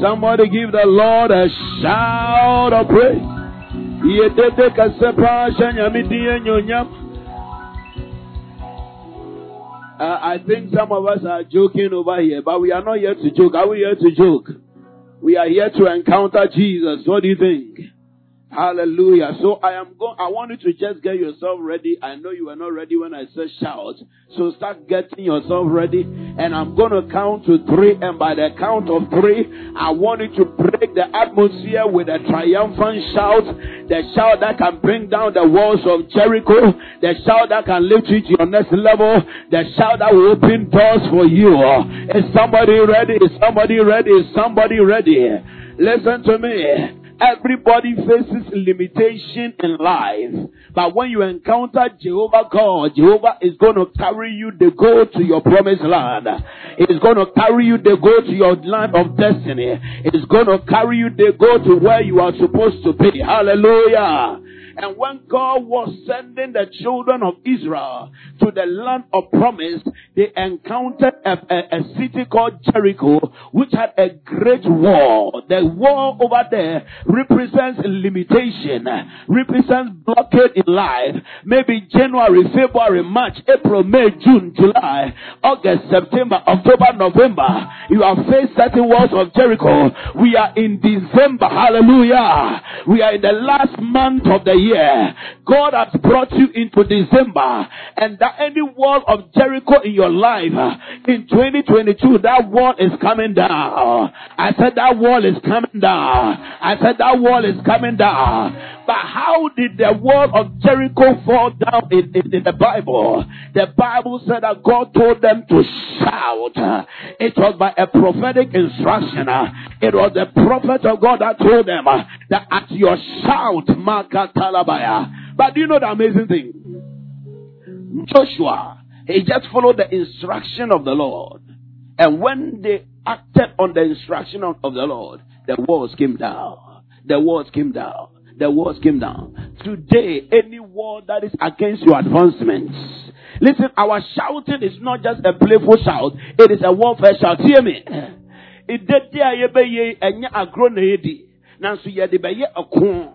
Somebody give the Lord a shout of praise. Uh, I think some of us are joking over here, but we are not here to joke. Are we here to joke? We are here to encounter Jesus. What do you think? Hallelujah. So I am going, I want you to just get yourself ready. I know you were not ready when I said shout. So start getting yourself ready. And I'm going to count to three. And by the count of three, I want you to break the atmosphere with a triumphant shout. The shout that can bring down the walls of Jericho. The shout that can lift you to your next level. The shout that will open doors for you. Is somebody ready? Is somebody ready? Is somebody ready? Listen to me. Everybody faces limitation in life. But when you encounter Jehovah God, Jehovah is going to carry you the go to your promised land. It is going to carry you the go to your land of destiny. It is going to carry you the go to where you are supposed to be. Hallelujah. And when God was sending the children of Israel to the land of promise, they encountered a, a, a, city called Jericho, which had a great wall. The wall over there represents limitation, represents blockade in life. Maybe January, February, March, April, May, June, July, August, September, October, November. You have faced certain walls of Jericho. We are in December. Hallelujah. We are in the last month of the year year. God has brought you into December and that any wall of Jericho in your life uh, in 2022, that wall is coming down. I said that wall is coming down. I said that wall is coming down. But how did the wall of Jericho fall down in, in, in, the Bible? The Bible said that God told them to shout. It was by a prophetic instruction. It was the prophet of God that told them that at your shout, Makatalabaya. But do you know the amazing thing? Joshua, he just followed the instruction of the Lord. And when they acted on the instruction of, of the Lord, the walls came down. The walls came down the walls came down. Today, any wall that is against your advancements, listen, our shouting is not just a playful shout, it is a warfare shout. Hear me. Idedi a yɛbɛyɛ ɛnyɛ agorɔ na yɛdi nanso yɛde bɛyɛ ɛko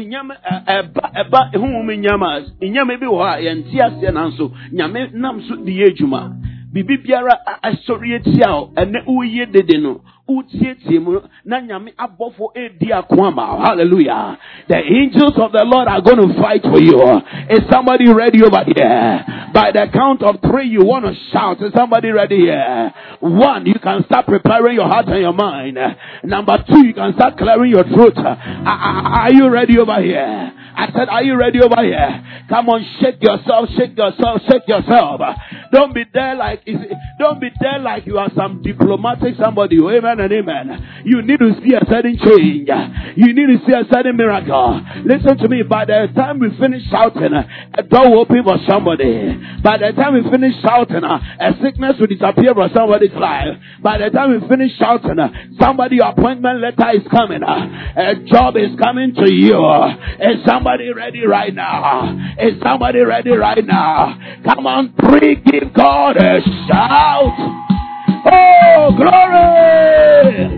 nyama ɛba ɛba ehunhum nyama nyama bi wɔ hɔ a yɛnte aseɛ nanso nyame nam so de yɛ adwuma. Biribi biara asɔre etia o ɛnɛ dede no hallelujah. The angels of the lord are going to fight for you. Is somebody ready over here? By the count of three you want to shout. Is somebody ready here? One you can start preparing your heart and your mind. Number two you can start clearing your throat. Are you ready over here? I said, are you ready over here? Come on, shake yourself, shake yourself, shake yourself. Don't be there like, don't be there like you are some diplomatic somebody. Amen and amen. You need to see a certain change. You need to see a certain miracle. Listen to me. By the time we finish shouting, a door will open for somebody. By the time we finish shouting, a sickness will disappear from somebody's life. By the time we finish shouting, somebody appointment letter is coming. A job is coming to you. Is somebody ready right now? Is somebody ready right now? Come on, three, give God a shout. Oh, glory!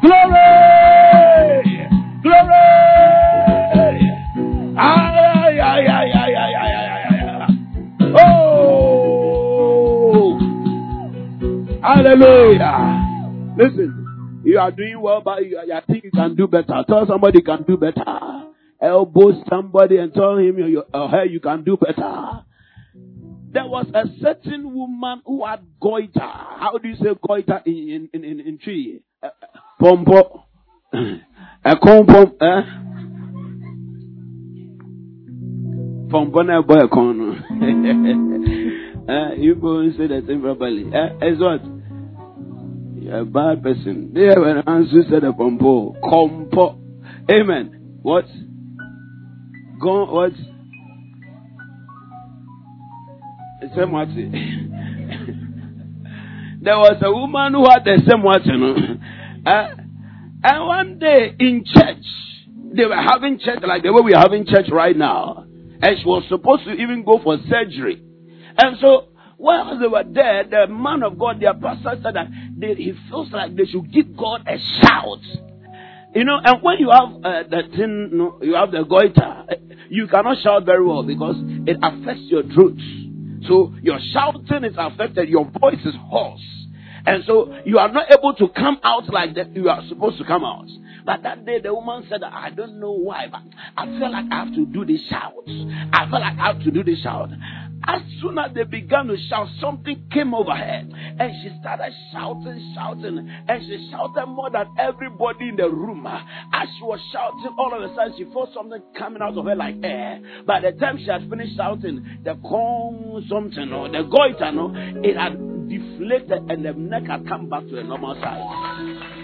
Glory! Glory! Ay, ay, ay, ay, ay, ay, ay, ay. Oh! Hallelujah! Listen, you are doing well, but you, I think you can do better. Tell somebody you can do better. elbow somebody and tell him or her you can do better. There was a certain woman who had goiter. How do you say goiter in in in, in Twi? Uh, pompo. A compom. Eh? Pompo na boy a corner. You go and say that thing properly. Eh? As what? You're a bad person. They have an answer said a pompo. Compo. Amen. What? Go what? Same what? there was a woman who had the same what, you know. Uh, and one day in church, they were having church like the way we're having church right now. And she was supposed to even go for surgery. And so, while they were there, the man of God, their pastor said that they, he feels like they should give God a shout. You know, and when you have uh, the thing, you, know, you have the goiter, you cannot shout very well because it affects your throat. So your shouting is affected, your voice is hoarse. And so you are not able to come out like that you are supposed to come out. But that day the woman said, I don't know why, but I feel like I have to do this shout. I feel like I have to do this shout. As soon as they began to shout, something came over her. And she started shouting, shouting. And she shouted more than everybody in the room. As she was shouting, all of a sudden she felt something coming out of her like air. By the time she had finished shouting, the con something or the goiter, no, it had deflated and the neck had come back to a normal size.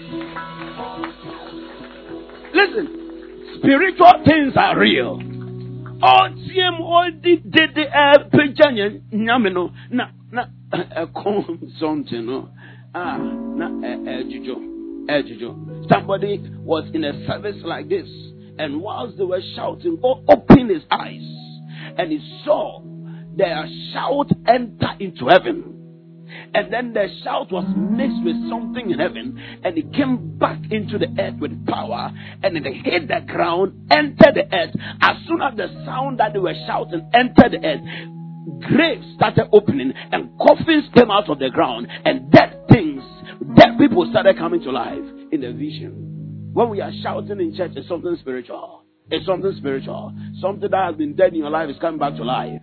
Listen, spiritual things are real. ɔteɛ mu ɔdi dede ɛpagya nyame no na na eh, eh, ɛkɔn something no. Ah na eh, ɛdwodwo ɛdwodwo somebody was in a service like this and whilst they were shouting God opened his eyes and he saw their shout enter into heaven and then the shout was mixed with something in heaven, and it came back into the earth with power, and it hit the ground, entered the earth. As soon as the sound that they were shouting entered the earth, graves started opening, and coffins came out of the ground, and dead things, dead people started coming to life in the vision. When we are shouting in church, it's something spiritual. It's something spiritual. Something that has been dead in your life is coming back to life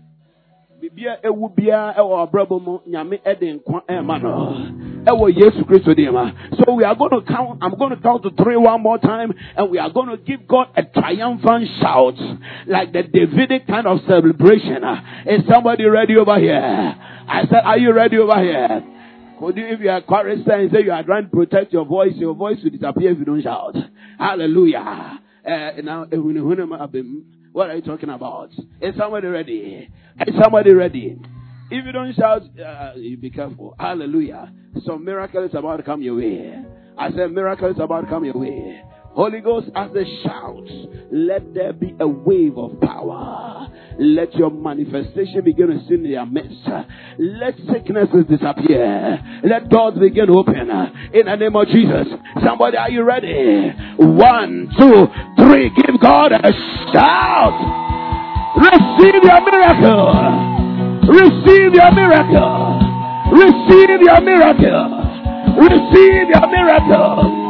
ewu ɛwɔ mu nyame nkwa ɛma no. Ɛwɔ yesu kristo ma. So we are going to count i'm going to count to three one more time and we are going to give god a triumphant shout like the davidic kind of celebration. Is somebody ready over here? I said are you ready over here? Could you, if you are chorister and say you are trying to protect your voice, your voice will disappear if you don't shout. Hallelujah. Uh, now, what are you talking about? Is somebody ready? Is somebody ready? If you don't shout, uh, you be careful. Hallelujah. Some miracle is about to come your way. I said miracle is about to come your way. Holy Ghost, as they shout, let there be a wave of power. Let your manifestation begin to see in their midst. Let sicknesses disappear. Let doors begin to open. In the name of Jesus. Somebody, are you ready? One, two, three. Give God a shout. Receive your miracle. Receive your miracle. Receive your miracle. Receive your miracle.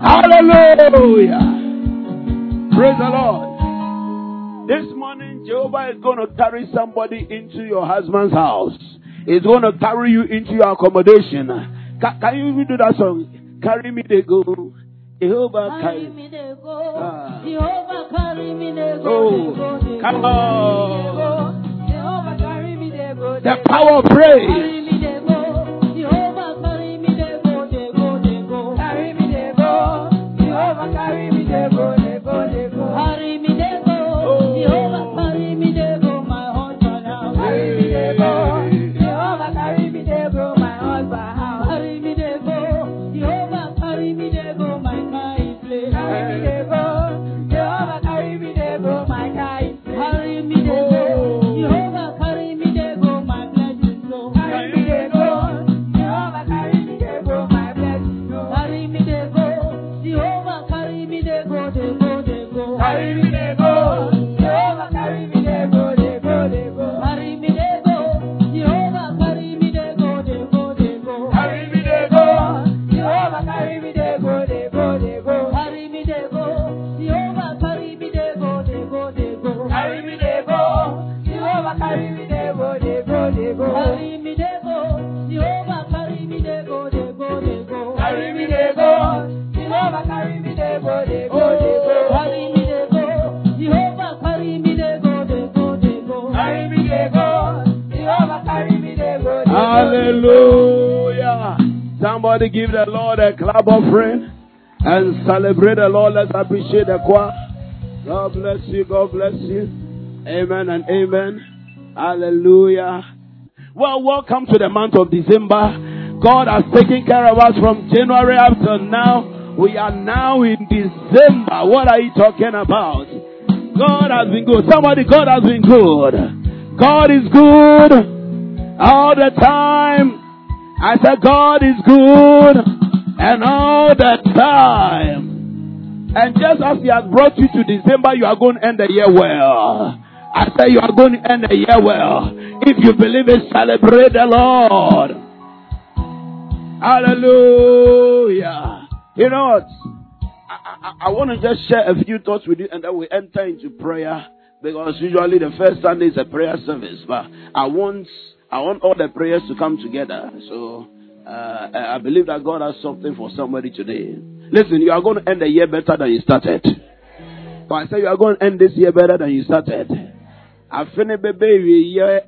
Hallelujah! Praise the Lord. This morning, Jehovah is going to carry somebody into your husband's house. He's going to carry you into your accommodation. Can, can you even do that song? Carry me, they go. Jehovah carry me, they go. Ah. Jehovah carry me, they go. Oh, come on. The power of praise. Hallelujah. Somebody give the Lord a clap offering and celebrate the Lord. Let's appreciate the choir. God bless you. God bless you. Amen and amen. Hallelujah. Well, welcome to the month of December. God has taken care of us from January up to now. We are now in December. What are you talking about? God has been good. Somebody, God has been good. God is good all the time. I said, God is good and all the time. And just as He has brought you to December, you are going to end the year well. I say you are going to end the year well. If you believe it, celebrate the Lord. Hallelujah. You know what? I, I, I want to just share a few thoughts with you and then we enter into prayer because usually the first Sunday is a prayer service. But I want I want all the prayers to come together. So uh, I believe that God has something for somebody today. Listen, you are going to end the year better than you started. But I say you are going to end this year better than you started. afene bɛbɛ ewie ɛ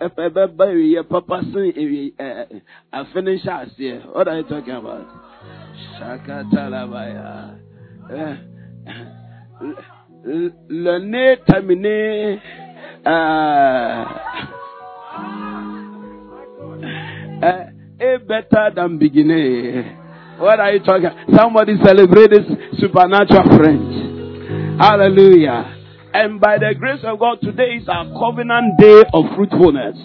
ɛbɛba ewie papa sin ewie ɛ afene hyɛ aseɛ what are you talking about shakatalabaya ɛ eh, lɛne tamine ɛɛ. Uh, ah. eh, eh, better than beginning. What are you talking? Somebody celebrate this supernatural friend. Hallelujah. And by the grace of God, today is our covenant day of fruitfulness.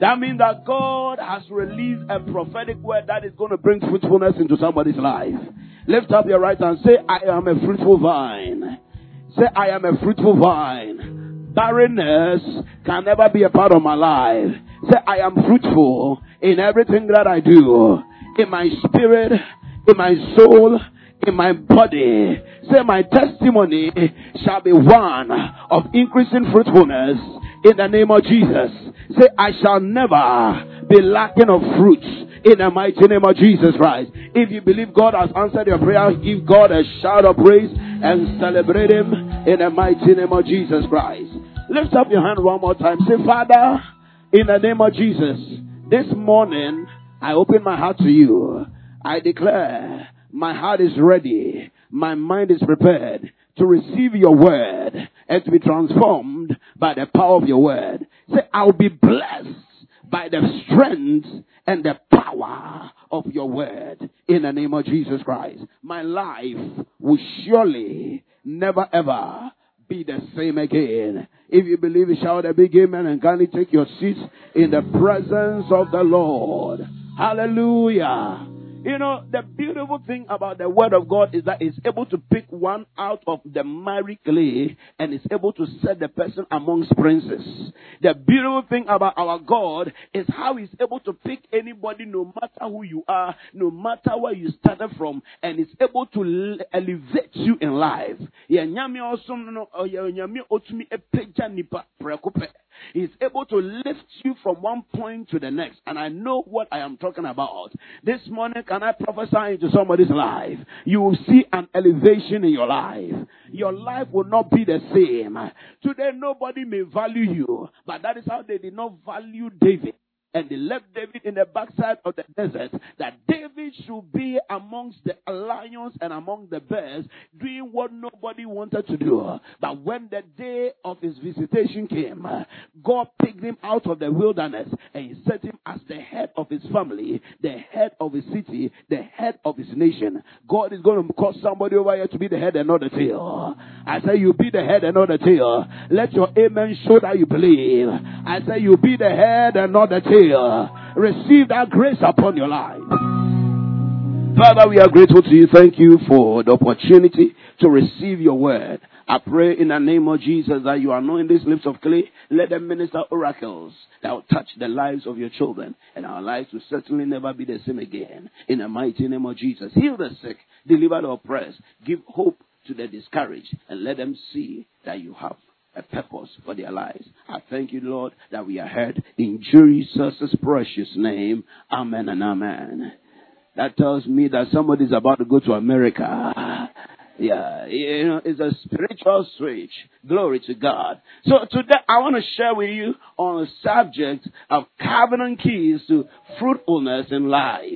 That means that God has released a prophetic word that is going to bring fruitfulness into somebody's life. Lift up your right hand. Say, I am a fruitful vine. Say, I am a fruitful vine. Barrenness can never be a part of my life. Say, I am fruitful in everything that I do. In my spirit, in my soul, in my body. Say, my testimony shall be one of increasing fruitfulness in the name of Jesus. Say, I shall never be lacking of fruits in the mighty name of Jesus Christ. If you believe God has answered your prayer, give God a shout of praise and celebrate Him in the mighty name of Jesus Christ. Lift up your hand one more time. Say, Father, in the name of Jesus, this morning I open my heart to you. I declare my heart is ready. My mind is prepared to receive your word and to be transformed by the power of your word. Say, I'll be blessed by the strength and the power of your word in the name of Jesus Christ. My life will surely never ever be the same again. If you believe it, shout a big amen and kindly take your seats in the presence of the Lord. Hallelujah. You know, the beautiful thing about the word of God is that it's able to pick one out of the miry clay and it's able to set the person amongst princes. The beautiful thing about our God is how he's able to pick anybody no matter who you are, no matter where you started from, and it's able to elevate you in life. He's able to lift you from one point to the next. And I know what I am talking about. This morning, can I prophesy into somebody's life? You will see an elevation in your life. Your life will not be the same. Today, nobody may value you, but that is how they did not value David and they left David in the backside of the desert, that David should be amongst the lions and among the bears, doing what nobody wanted to do. But when the day of his visitation came, God picked him out of the wilderness and he set him as the head of his family, the head of his city, the head of his nation. God is going to cause somebody over here to be the head and not the tail. I say you be the head and not the tail. Let your amen show that you believe. I say you be the head and not the tail. Uh, receive that grace upon your life. Father, we are grateful to you. Thank you for the opportunity to receive your word. I pray in the name of Jesus that you anoint these lips of clay. Let them minister oracles that will touch the lives of your children. And our lives will certainly never be the same again. In the mighty name of Jesus. Heal the sick, deliver the oppressed, give hope to the discouraged, and let them see that you have a purpose for their lives. I thank you, Lord, that we are heard in Jesus' precious name. Amen and amen. That tells me that somebody is about to go to America. Yeah, you know, it's a spiritual switch. Glory to God. So today I want to share with you on the subject of covenant keys to fruitfulness in life.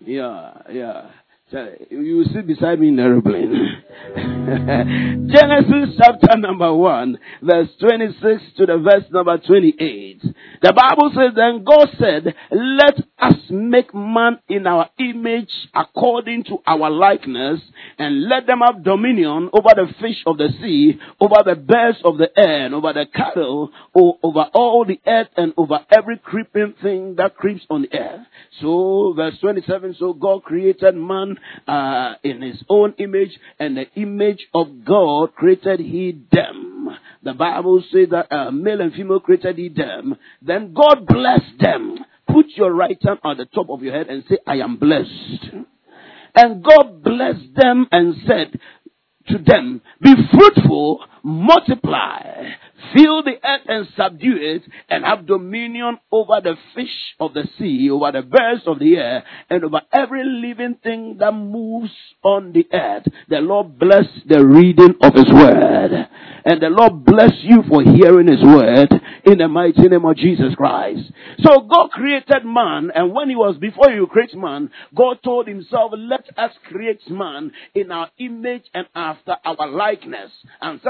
Yeah, yeah. You sit beside me in the aeroplane. Genesis chapter number 1, verse 26 to the verse number 28. The Bible says, Then God said, Let us make man in our image according to our likeness, and let them have dominion over the fish of the sea, over the birds of the air, and over the cattle, over all the earth, and over every creeping thing that creeps on the earth. So, verse 27, so God created man uh, in his own image, and the image of God created he them. The Bible says that uh, male and female created he them. Then God blessed them. Put your right hand on the top of your head and say, I am blessed. And God blessed them and said to them, Be fruitful, multiply, fill the earth and subdue it, and have dominion over the fish of the sea, over the birds of the air, and over every living thing that moves on the earth. The Lord bless the reading of His word. And the Lord bless you for hearing His word in the mighty name of Jesus Christ. So God created man, and when He was before you create man, God told Himself, let us create man in our image and after our likeness. And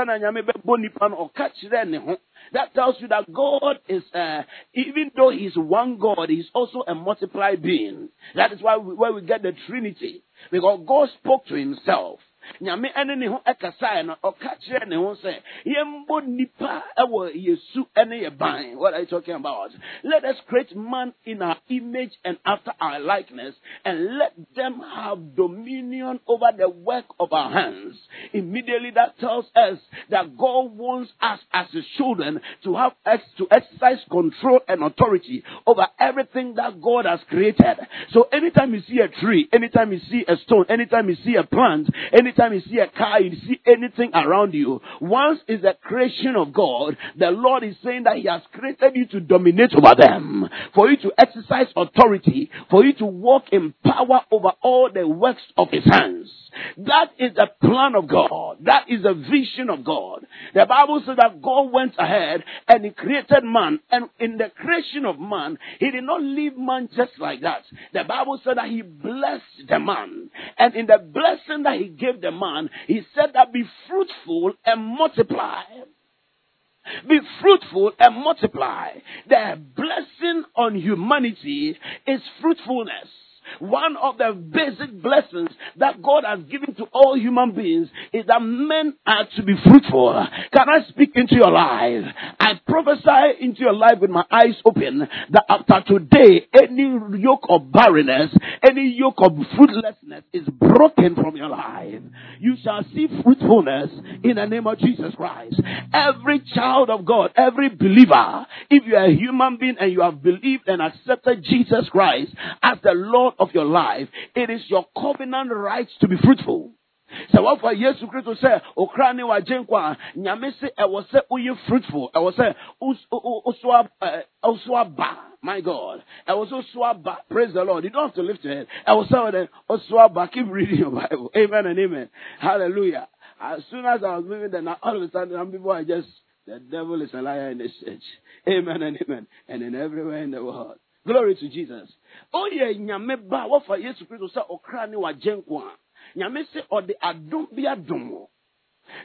that tells you that God is, uh, even though He's one God, He's also a multiplied being. That is why we, where we get the Trinity. Because God spoke to Himself nyame ɛne ne ho no ɔka kyerɛ ne ho sɛ yɛmbɔ nipa ɛwɔ yesu ɛne yɛ ban. What are you talking about? Let us create man in our image and after our likeness and let them have dominion over the work of our hands. Immediately that tells us that god wants us as his children to have to exercise control and authority over everything that god has created. So anytime you see a tree anytime you see a stone anytime you see a plant Anytime you see a car, you see anything around you. Once is the creation of God, the Lord is saying that He has created you to dominate over them, for you to exercise authority, for you to walk in power over all the works of His hands. That is the plan of God. That is the vision of God. The Bible says that God went ahead and He created man, and in the creation of man, He did not leave man just like that. The Bible said that He blessed the man, and in the blessing that He gave the man, he said that be fruitful and multiply. Be fruitful and multiply. The blessing on humanity is fruitfulness. One of the basic blessings that God has given to all human beings is that men are to be fruitful. Can I speak into your life? I prophesy into your life with my eyes open that after today, any yoke of barrenness, any yoke of fruitlessness is broken from your life. You shall see fruitfulness in the name of Jesus Christ. Every child of God, every believer, if you are a human being and you have believed and accepted Jesus Christ as the Lord of your life, it is your covenant right to be fruitful. sɛ wafa yesu kristo sɛ okra ne wagye nkwa a nyame se ɛwɔ sɛ fruitful. Ɛwɔ sɛ woso my god. Ɛwɔ sɛ woso praise the lord. You don't have to lift your head. Sɛ woso aba keep reading your bible. Amen and amen. Hallelujah. As soon as i was moving then all of a sudden some people are just the devil is a liar in this church. Amen and amen. And in everywhere in the world Glory to Jesus. Oyɛ nyame ba a wɔfa Yesu Kristo sɛ ɔkra ne wagye nko a. Nyame sɛ ɔde adom bi adom.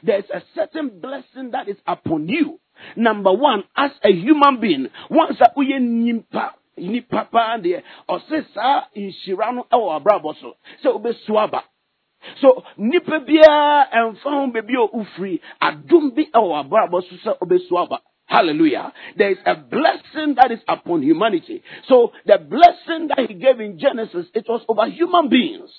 There is a certain blessing that is upon you. Number one, as a human being, once a woyɛ nipa, nipa paa deɛ, ɔse saa nhyira no wɔ abrabɔ so, sɛ wobɛsu aba. So nipa biara ɛmfa ho baabi a ofiri, adom bi wɔ abrabɔ so sɛ wobɛsu aba. Hallelujah. There is a blessing that is upon humanity. So the blessing that he gave in Genesis, it was over human beings.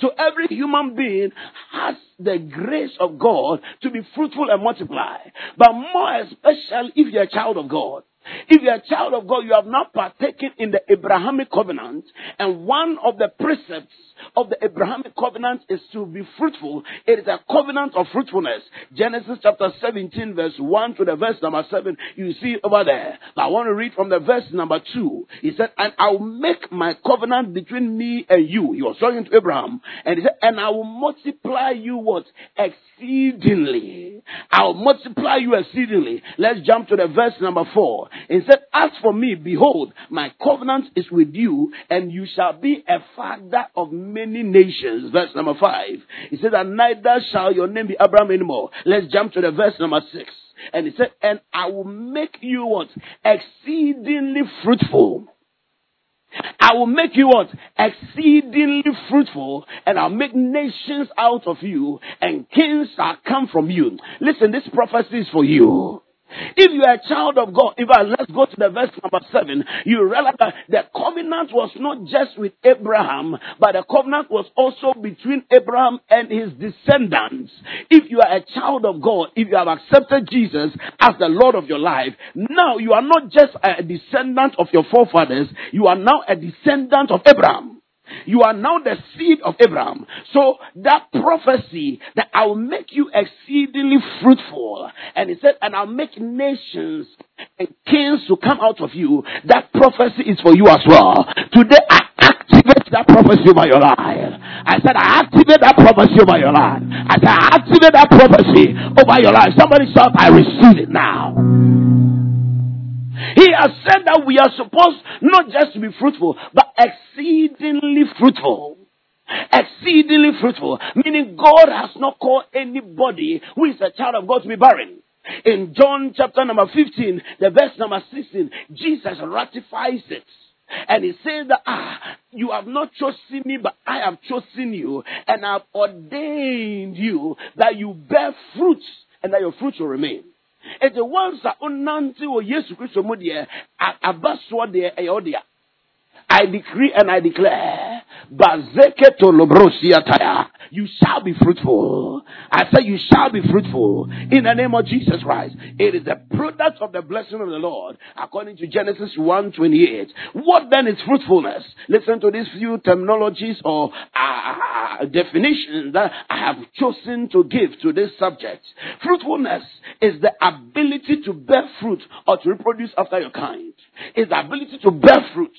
So every human being has the grace of God to be fruitful and multiply. But more especially if you're a child of God. If you're a child of God, you have not partaken in the Abrahamic covenant, and one of the precepts of the Abrahamic covenant is to be fruitful. It is a covenant of fruitfulness. Genesis chapter 17, verse 1 to the verse number 7, you see over there. I want to read from the verse number 2. He said, And I will make my covenant between me and you. He was talking to Abraham. And he said, And I will multiply you what? Exceedingly. I will multiply you exceedingly. Let's jump to the verse number 4. He said, As for me, behold, my covenant is with you, and you shall be a father of many nations. Verse number 5. He said, And neither shall your name be Abraham anymore. Let's jump to the verse number 6. And he said, And I will make you what? Exceedingly fruitful. I will make you what? Exceedingly fruitful, and I'll make nations out of you, and kings shall come from you. Listen, this prophecy is for you. If you are a child of God, if I, let's go to the verse number seven, you realize that the covenant was not just with Abraham, but the covenant was also between Abraham and his descendants. If you are a child of God, if you have accepted Jesus as the Lord of your life, now you are not just a descendant of your forefathers, you are now a descendant of Abraham. You are now the seed of Abraham. So that prophecy that I'll make you exceedingly fruitful, and he said, and I'll make nations and kings to come out of you. That prophecy is for you as well. Today I activate that prophecy over your life. I said I activate that prophecy over your life. I said I activate that prophecy over your life. Somebody shout, I receive it now. He has said that we are supposed not just to be fruitful, but exceedingly fruitful. Exceedingly fruitful. Meaning God has not called anybody who is a child of God to be barren. In John chapter number 15, the verse number 16, Jesus ratifies it. And he says that, ah, you have not chosen me, but I have chosen you, and I've ordained you that you bear fruits, and that your fruits will remain. Ɛde wansa ɔnante wɔ yesu kristo mu deɛ aba soɔ deɛ ɛyɛ ɔdea I decree and I declare, you shall be fruitful. I say you shall be fruitful in the name of Jesus Christ. It is the product of the blessing of the Lord, according to Genesis 1:28. What then is fruitfulness? Listen to these few terminologies or uh, definitions that I have chosen to give to this subject. Fruitfulness is the ability to bear fruit or to reproduce after your kind. Is the ability to bear fruits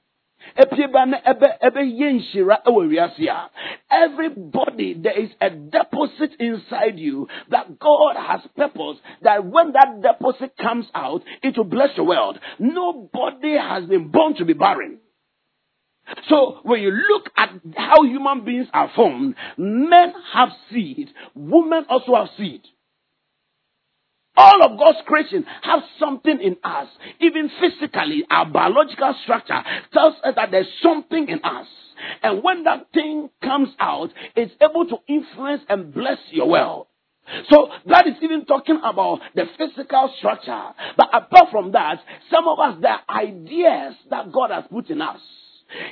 Everybody, there is a deposit inside you that God has purpose that when that deposit comes out, it will bless the world. Nobody has been born to be barren. So when you look at how human beings are formed, men have seed, women also have seed. All of God's creation has something in us. Even physically, our biological structure tells us that there's something in us. And when that thing comes out, it's able to influence and bless your world. So that is even talking about the physical structure. But apart from that, some of us, are ideas that God has put in us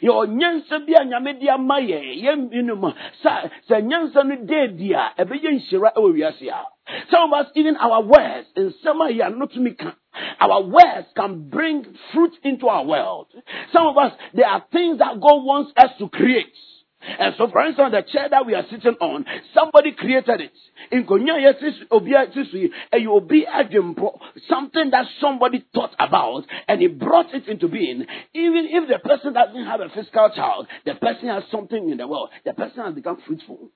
yɛwɔ nyansa bi a nyame de ama yɛ yɛn binom sɛ sɛ nyansa no deedi a ɛbɛyɛ nhyira ɛwɔ wiase a. Some of us even our words nsɛm a yɛanotumi ka. Our words can bring fruit into our world. Some of us there are things that god wants us to create and so, for instance, the chair that we are sitting on, somebody created it. In something that somebody thought about and he brought it into being. Even if the person doesn't have a physical child, the person has something in the world. The person has become fruitful.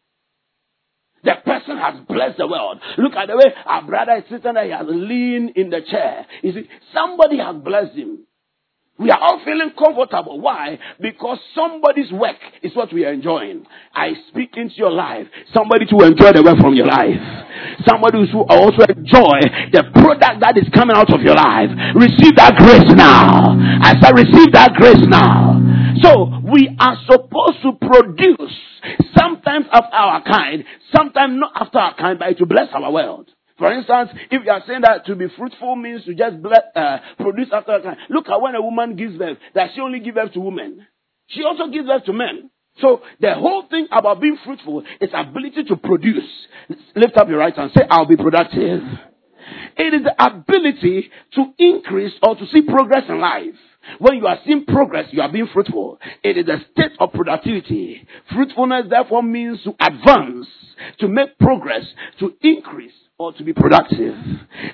The person has blessed the world. Look at the way our brother is sitting there. He has leaned in the chair. You see, somebody has blessed him. We are all feeling comfortable. Why? Because somebody's work is what we are enjoying. I speak into your life. Somebody to enjoy the work from your life. Somebody who also enjoy the product that is coming out of your life. Receive that grace now. I said, receive that grace now. So we are supposed to produce sometimes of our kind, sometimes not after our kind, but to bless our world. For instance, if you are saying that to be fruitful means to just bless, uh, produce after a time, look at when a woman gives birth, that she only gives birth to women. She also gives birth to men. So the whole thing about being fruitful is ability to produce. Lift up your right hand. Say, I'll be productive. It is the ability to increase or to see progress in life. When you are seeing progress, you are being fruitful. It is a state of productivity. Fruitfulness therefore means to advance, to make progress, to increase, or to be productive.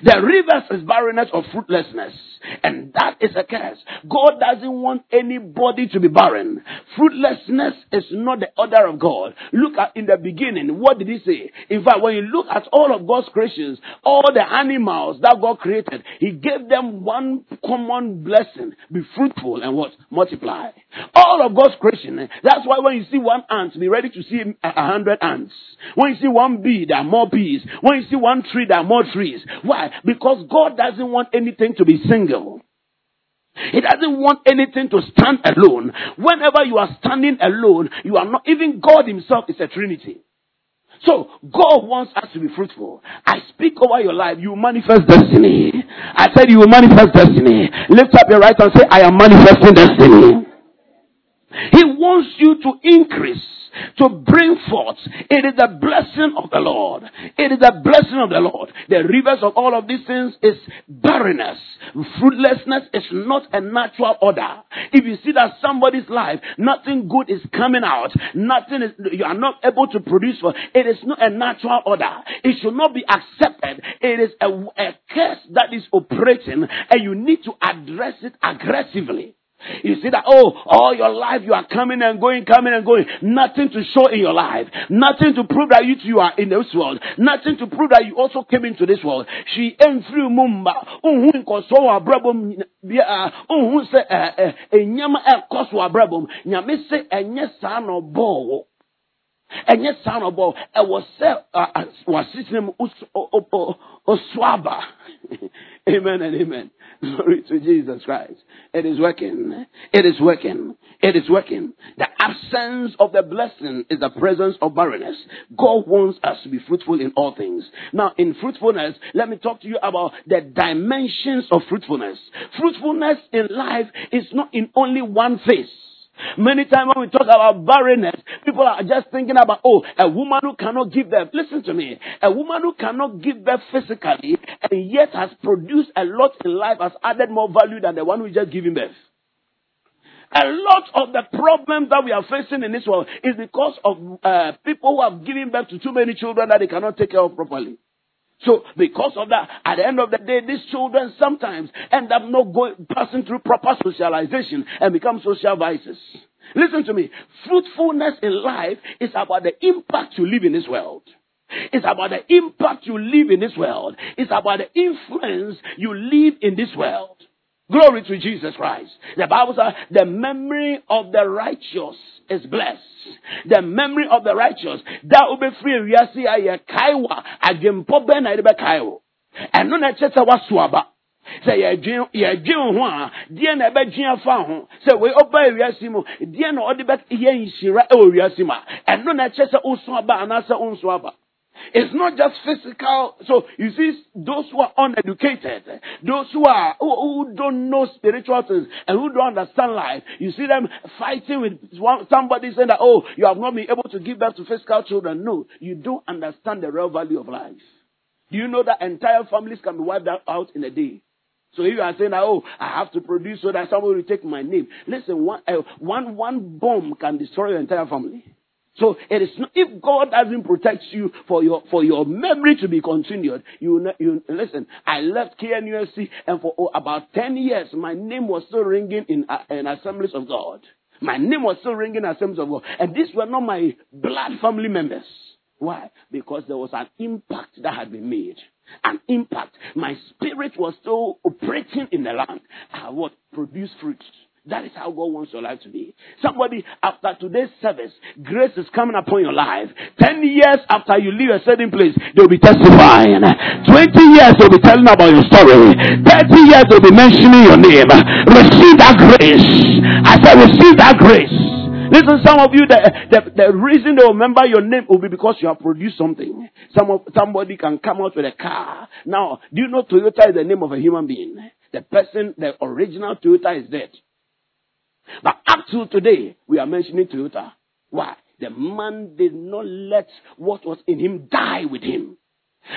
The reverse is barrenness or fruitlessness. And that is a curse. God doesn't want anybody to be barren. Fruitlessness is not the order of God. Look at in the beginning, what did he say? In fact, when you look at all of God's creations, all the animals that God created, he gave them one common blessing. Be fruitful and what? Multiply. All of God's creation. That's why when you see one ant, be ready to see a hundred ants. When you see one bee, there are more bees. When you see one one tree, there are more trees. Why? Because God doesn't want anything to be single. He doesn't want anything to stand alone. Whenever you are standing alone, you are not, even God Himself is a Trinity. So, God wants us to be fruitful. I speak over your life. You manifest destiny. I said you will manifest destiny. Lift up your right hand and say, I am manifesting destiny. He wants you to increase to bring forth. It is the blessing of the Lord. It is the blessing of the Lord. The rivers of all of these things is barrenness. Fruitlessness is not a natural order. If you see that somebody's life, nothing good is coming out, nothing is, you are not able to produce for, it is not a natural order. It should not be accepted. It is a, a curse that is operating and you need to address it aggressively. You see that, oh, all your life you are coming and going, coming and going. Nothing to show in your life. Nothing to prove that you, you are in this world. Nothing to prove that you also came into this world. She ain't through mumba. Unhu nkoso wa brabom bia ah, unhu eh, eh, se enye saa bo. Enye saa no bo. E was se uh, uh, wasitinem oswaba. Amen and amen. Glory to Jesus Christ. It is working. It is working. It is working. The absence of the blessing is the presence of barrenness. God wants us to be fruitful in all things. Now, in fruitfulness, let me talk to you about the dimensions of fruitfulness. Fruitfulness in life is not in only one phase. Many times when we talk about barrenness, people are just thinking about, oh, a woman who cannot give birth. Listen to me. A woman who cannot give birth physically and yet has produced a lot in life has added more value than the one who just giving birth. A lot of the problems that we are facing in this world is because of uh, people who have given birth to too many children that they cannot take care of properly. So because of that, at the end of the day, these children sometimes end up not going, passing through proper socialization and become social vices. Listen to me. Fruitfulness in life is about the impact you leave in this world. It's about the impact you leave in this world. It's about the influence you leave in this world. Glory to Jesus Christ. The Bible says the memory of the righteous is blessed. The memory of the righteous. That will be free. We are see a kaiwa. Adwempo ben na ebe kaiwo. Ɛno na ɛkyɛ sɛ wasoaba. sɛ yɛdwen ho a deɛ na ɛbɛdwen afa ho sɛ wei ɔba ewiase mu deɛ na ɔde yɛ nhyira ɛwɔ wiase mu a ɛno na ɛkyɛ sɛ ɔso aba anaasɛ aba. It's not just physical. So you see, those who are uneducated, those who are who, who, don't know spiritual things and who don't understand life, you see them fighting with somebody saying that, oh, you have not been able to give birth to physical children. No, you don't understand the real value of life. Do you know that entire families can be wiped out in a day? So if you are saying that, oh, I have to produce so that somebody will take my name. Listen, one, uh, one, one bomb can destroy your entire family. So it is not, if God doesn't protect you for your for your memory to be continued, you you listen. I left KNUST and for oh, about ten years, my name was still ringing in uh, in Assemblies of God. My name was still ringing in Assemblies of God, and these were not my blood family members. Why? Because there was an impact that had been made. An impact. My spirit was still operating in the land. I would produce fruits. That is how God wants your life to be. Somebody, after today's service, grace is coming upon your life. Ten years after you leave a certain place, they'll be testifying. Twenty years they'll be telling about your story. Thirty years they'll be mentioning your name. Receive that grace. I said, receive that grace. Listen, some of you, the, the, the reason they remember your name will be because you have produced something. Some of, somebody can come out with a car. Now, do you know Toyota is the name of a human being? The person, the original Toyota is dead. But up to today, we are mentioning Toyota. Why? The man did not let what was in him die with him.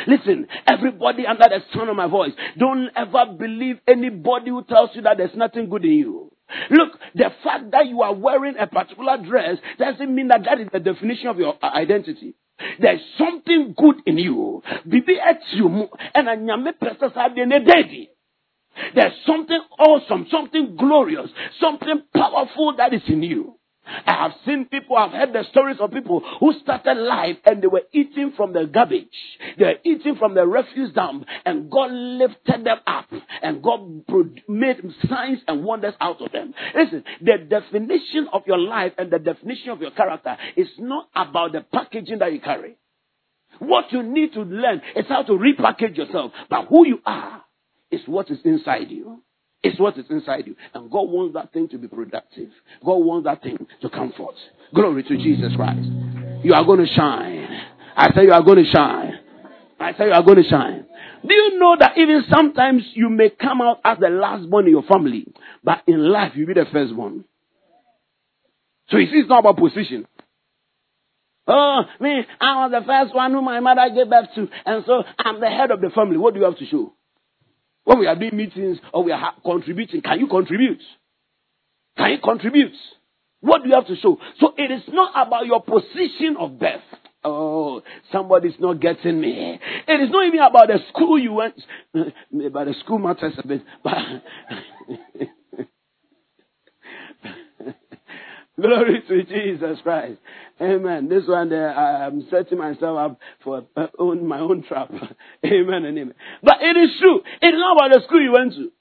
Listen, everybody under the sound of my voice, don't ever believe anybody who tells you that there's nothing good in you. Look, the fact that you are wearing a particular dress doesn't mean that that is the definition of your identity. There's something good in you. Bibi and. There's something awesome, something glorious, something powerful that is in you. I have seen people, I've heard the stories of people who started life and they were eating from the garbage. They were eating from the refuse dump and God lifted them up and God made signs and wonders out of them. Listen, the definition of your life and the definition of your character is not about the packaging that you carry. What you need to learn is how to repackage yourself. But who you are is what is inside you. It's what is inside you. And God wants that thing to be productive. God wants that thing to come forth. Glory to Jesus Christ. You are going to shine. I say you are going to shine. I say you are going to shine. Do you know that even sometimes you may come out as the last born in your family, but in life you'll be the first one. So you see, it's not about position. Oh, me, I was the first one who my mother gave birth to, and so I'm the head of the family. What do you have to show? When we are doing meetings or we are contributing, can you contribute? Can you contribute? What do you have to show? So it is not about your position of birth. Oh, somebody's not getting me. It is not even about the school you went. about the school matters a bit. But Glory to Jesus Christ. Amen. This one there, I'm setting myself up for uh, own, my own trap. amen and amen. But it is true. It's not about the school you went to.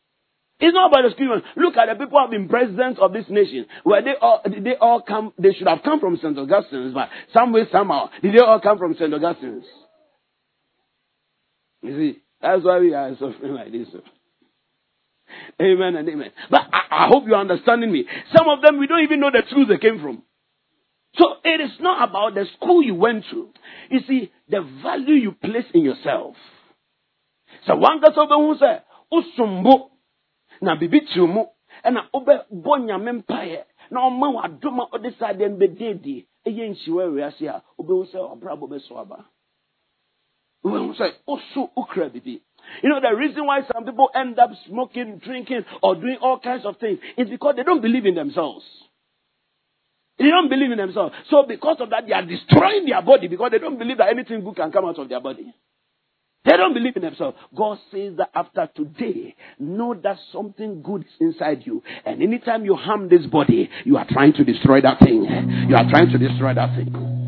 It's not about the school you went. Look at the people who have been presidents of this nation. Where they all, they all come, they should have come from St. Augustine's, but some way, somehow, did they all come from St. Augustine's? You see, that's why we are suffering like this. Amen and amen. But I, I hope you're understanding me. Some of them, we don't even know the schools they came from. So it is not about the school you went to. You see, the value you place in yourself. So one gets over who say, Usumbo, na bibi and na obe bonya mempaye, na ọma wa doma ọdị sa dị mbe deedi, eye nchiwa wiase a, obe hu sɛ ɔbra bɔ bɛso aba. Obe oso ukra bibi. You know, the reason why some people end up smoking, drinking, or doing all kinds of things is because they don't believe in themselves. They don't believe in themselves. So because of that, they are destroying their body because they don't believe that anything good can come out of their body. They don't believe in themselves. God says that after today, know that something good is inside you. And anytime you harm this body, you are trying to destroy that thing. You are trying to destroy that thing.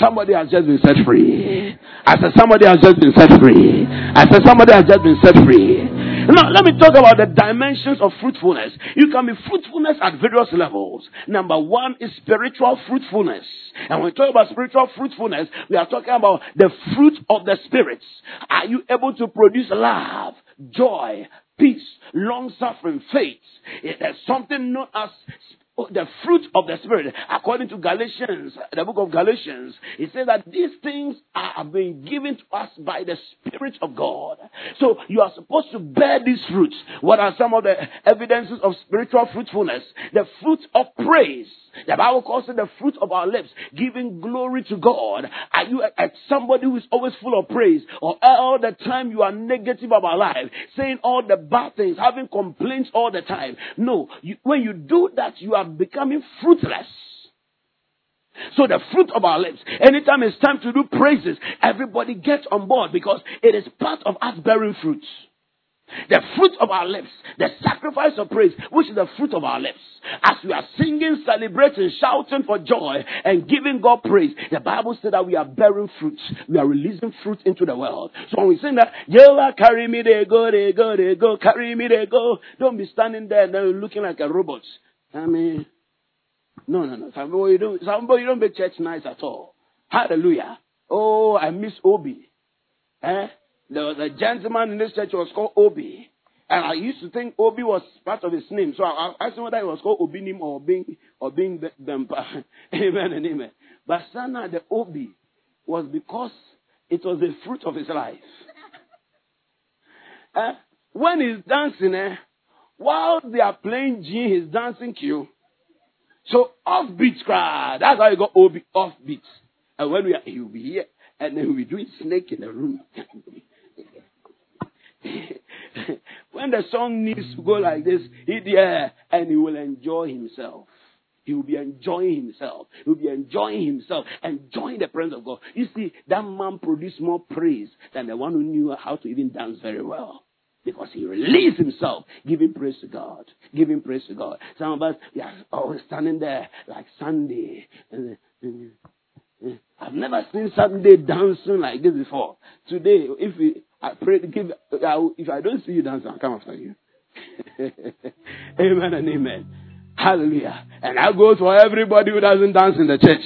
Somebody has just been set free. I said, somebody has just been set free. I said, somebody has just been set free. Now, let me talk about the dimensions of fruitfulness. You can be fruitfulness at various levels. Number one is spiritual fruitfulness. And when we talk about spiritual fruitfulness, we are talking about the fruit of the spirits. Are you able to produce love, joy, peace, long suffering, faith? There's something known as Oh, the fruit of the Spirit. According to Galatians, the book of Galatians, it says that these things are being given to us by the Spirit of God. So you are supposed to bear these fruits. What are some of the evidences of spiritual fruitfulness? The fruit of praise. The Bible calls it the fruit of our lips, giving glory to God. Are you a, a, somebody who is always full of praise? Or all the time you are negative about life, saying all the bad things, having complaints all the time? No. You, when you do that, you are becoming fruitless. So the fruit of our lips, anytime it's time to do praises, everybody gets on board because it is part of us bearing fruit. The fruit of our lips, the sacrifice of praise, which is the fruit of our lips. As we are singing, celebrating, shouting for joy, and giving God praise, the Bible says that we are bearing fruit. We are releasing fruit into the world. So when we sing that, Jehovah, carry me, they go, they go, they go, carry me, they go. Don't be standing there and looking like a robot. I mean, no, no, no. Some boy, you don't, some boy, you don't make church nice at all. Hallelujah. Oh, I miss Obi. Eh? There was a gentleman in this church was called Obi. And I used to think Obi was part of his name. So I asked him whether it was called Obinim or being or being Bempa. amen and amen. But Sana the Obi was because it was the fruit of his life. uh, when he's dancing, eh, while they are playing G, he's dancing Q. So offbeat cry. That's how you got offbeat. And when we are, he'll be here, and then we'll be doing snake in the room. when the song needs to go like this, he there, and he will enjoy himself. He will be enjoying himself. He will be enjoying himself, enjoying the presence of God. You see, that man produced more praise than the one who knew how to even dance very well. Because he released himself, giving praise to God. Giving praise to God. Some of us, we are always standing there like Sunday. I've never seen Sunday dancing like this before. Today, if we, I pray give, if I don't see you dancing, I'll come after you. amen and amen. Hallelujah. And I go for everybody who doesn't dance in the church.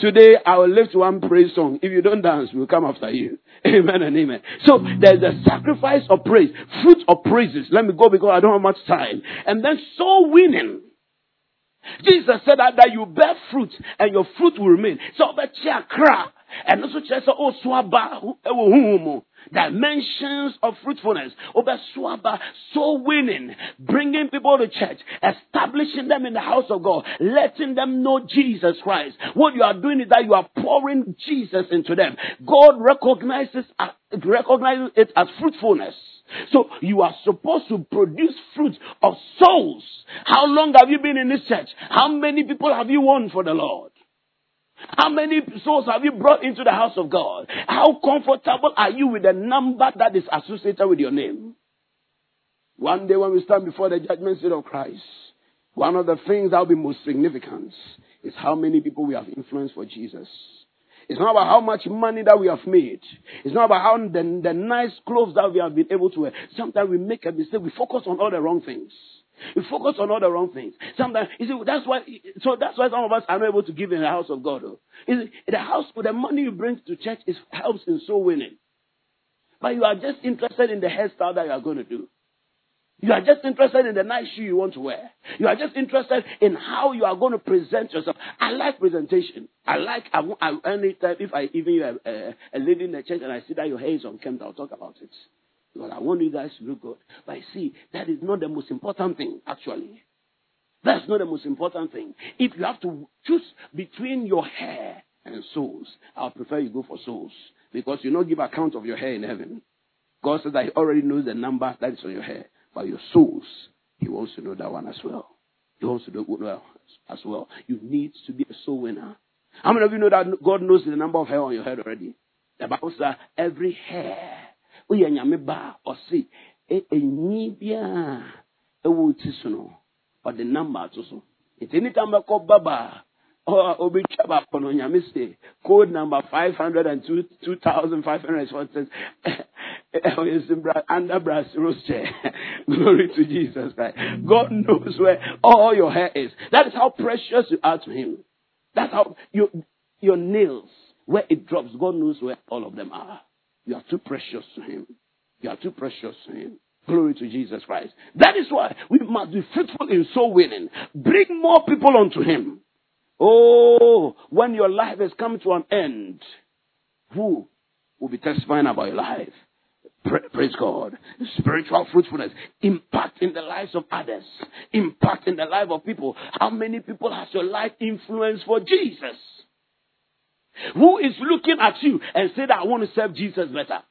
Today I will lift one praise song. If you don't dance, we'll come after you. Amen and amen. So there's a sacrifice of praise, fruit of praises. Let me go because I don't have much time. And then soul winning. Jesus said that, that you bear fruit and your fruit will remain. So, but and also just oh swaba dimensions of fruitfulness, over swaba, soul winning, bringing people to church, establishing them in the house of God, letting them know Jesus Christ. What you are doing is that you are pouring Jesus into them. God recognizes, uh, recognizes it as fruitfulness. So you are supposed to produce fruit of souls. How long have you been in this church? How many people have you won for the Lord? How many souls have you brought into the house of God? How comfortable are you with the number that is associated with your name? One day when we stand before the judgment seat of Christ, one of the things that will be most significant is how many people we have influenced for Jesus. It's not about how much money that we have made. It's not about how the, the nice clothes that we have been able to wear. Sometimes we make a mistake. We focus on all the wrong things. We focus on all the wrong things. Sometimes, you see, that's why, so that's why some of us are not able to give in the house of God. See, the house, the money you bring to church is, helps in soul winning. But you are just interested in the hairstyle that you are going to do. You are just interested in the nice shoe you want to wear. You are just interested in how you are going to present yourself. I like presentation. I like, I, I, if I even a, a, a lady in the church and I see that your hair is unkempt, I'll talk about it. Because I want you guys to look good. But see, that is not the most important thing, actually. That's not the most important thing. If you have to choose between your hair and souls, I'll prefer you go for souls. Because you don't give account of your hair in heaven. God says that He already knows the number that is on your hair. But your souls, He wants to know that one as well. He wants to know as well. You need to be a soul winner. How many of you know that God knows the number of hair on your head already? The Bible says every hair woyɛ nyame ba a ɔse ɛnyi biara ɛwɔ ti so no ɔde namba ato so nti anytime bɛkɔ baba a obetwa baako no nyame se code number five hundred and two two thousand five hundred and forty under brass chair. Glory to Jesus Christ. God knows where all your hair is. That is how precious you are to Him. That's how you, your nails, where it drops, God knows where all of them are. You are too precious to Him. You are too precious to Him. Glory to Jesus Christ. That is why we must be fruitful in soul winning. Bring more people unto Him. Oh, when your life has come to an end, who will be testifying about your life? Praise God. Spiritual fruitfulness. Impact in the lives of others. Impact in the life of people. How many people has your life influenced for Jesus? Who is looking at you and say that I want to serve Jesus better?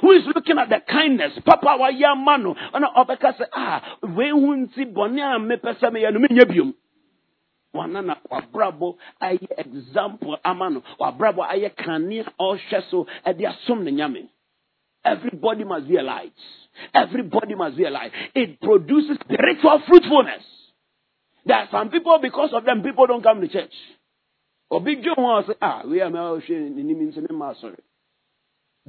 Who is looking at the kindness? Papa wa ya mano. Ana obeka say ah we hunti bone a me pese me ya no menya biom. Wana na wabrabo aye example amano. Wabrabo aye kania ohwe so e de asom ne nyame. Everybody must light. Everybody must light. It produces spiritual fruitfulness. There are some people, because of them, people don't come to church. Obi John say, ah, we are now sorry.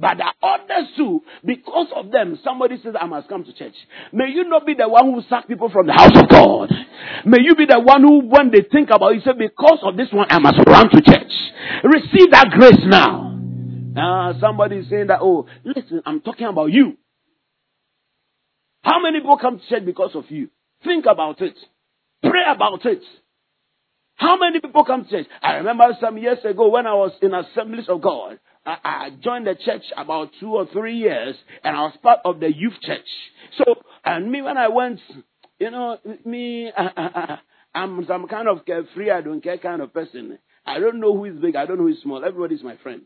But the others too, because of them, somebody says, I must come to church. May you not be the one who sack people from the house of God. May you be the one who, when they think about it, say, because of this one, I must run to church. Receive that grace now. Uh, somebody is saying that, oh, listen, I'm talking about you. How many people come to church because of you? Think about it. Pray about it. How many people come to church? I remember some years ago when I was in Assemblies of God. I, I joined the church about two or three years, and I was part of the youth church. So, and me when I went, you know, me, I'm some kind of carefree, I don't care kind of person. I don't know who is big, I don't know who is small. Everybody is my friend.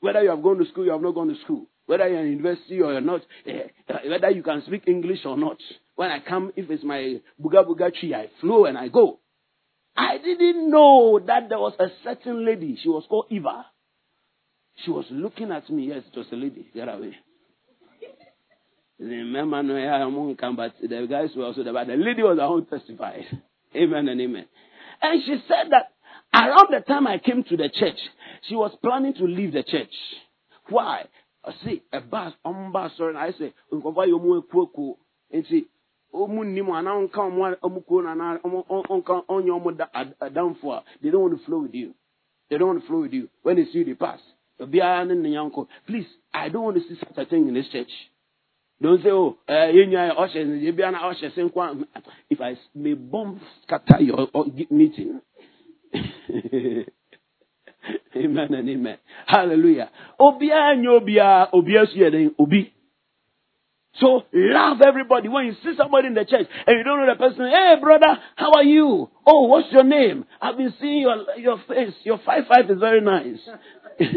Whether you have gone to school, you have not gone to school. Whether you're in university or you're not, eh, whether you can speak English or not. When I come, if it's my buga buga tree, I flow and I go. I didn't know that there was a certain lady. She was called Eva. She was looking at me. Yes, it was a lady. Get away. Remember, no, yeah, I'm come, but the guys were also there. But the lady was the one who testified. Amen and amen. And she said that around the time I came to the church, she was planning to leave the church. Why? I see a bus, on bus, and I say, see, ɔmu nim anaa ɔnka ɔmo ɔmo kuo na anaa ɔmo ɔnka ɔnyɛ ɔmo adamfo a they don't want to flow with you. They don't want to flow with you. When they see you they pass. Obiara ne ne yanko please i don't want to see such a thing in this church. Don't say oh uh, yenya ɔhyɛ ebiara na ɔhyɛ se nkwa. If i may bomb scatter your meeting. Amen and amen. Hallelujah. Obiara nye obiara obiara su yɛ den obi. So love everybody. When you see somebody in the church and you don't know the person, hey brother, how are you? Oh, what's your name? I've been seeing your your face. Your five five is very nice.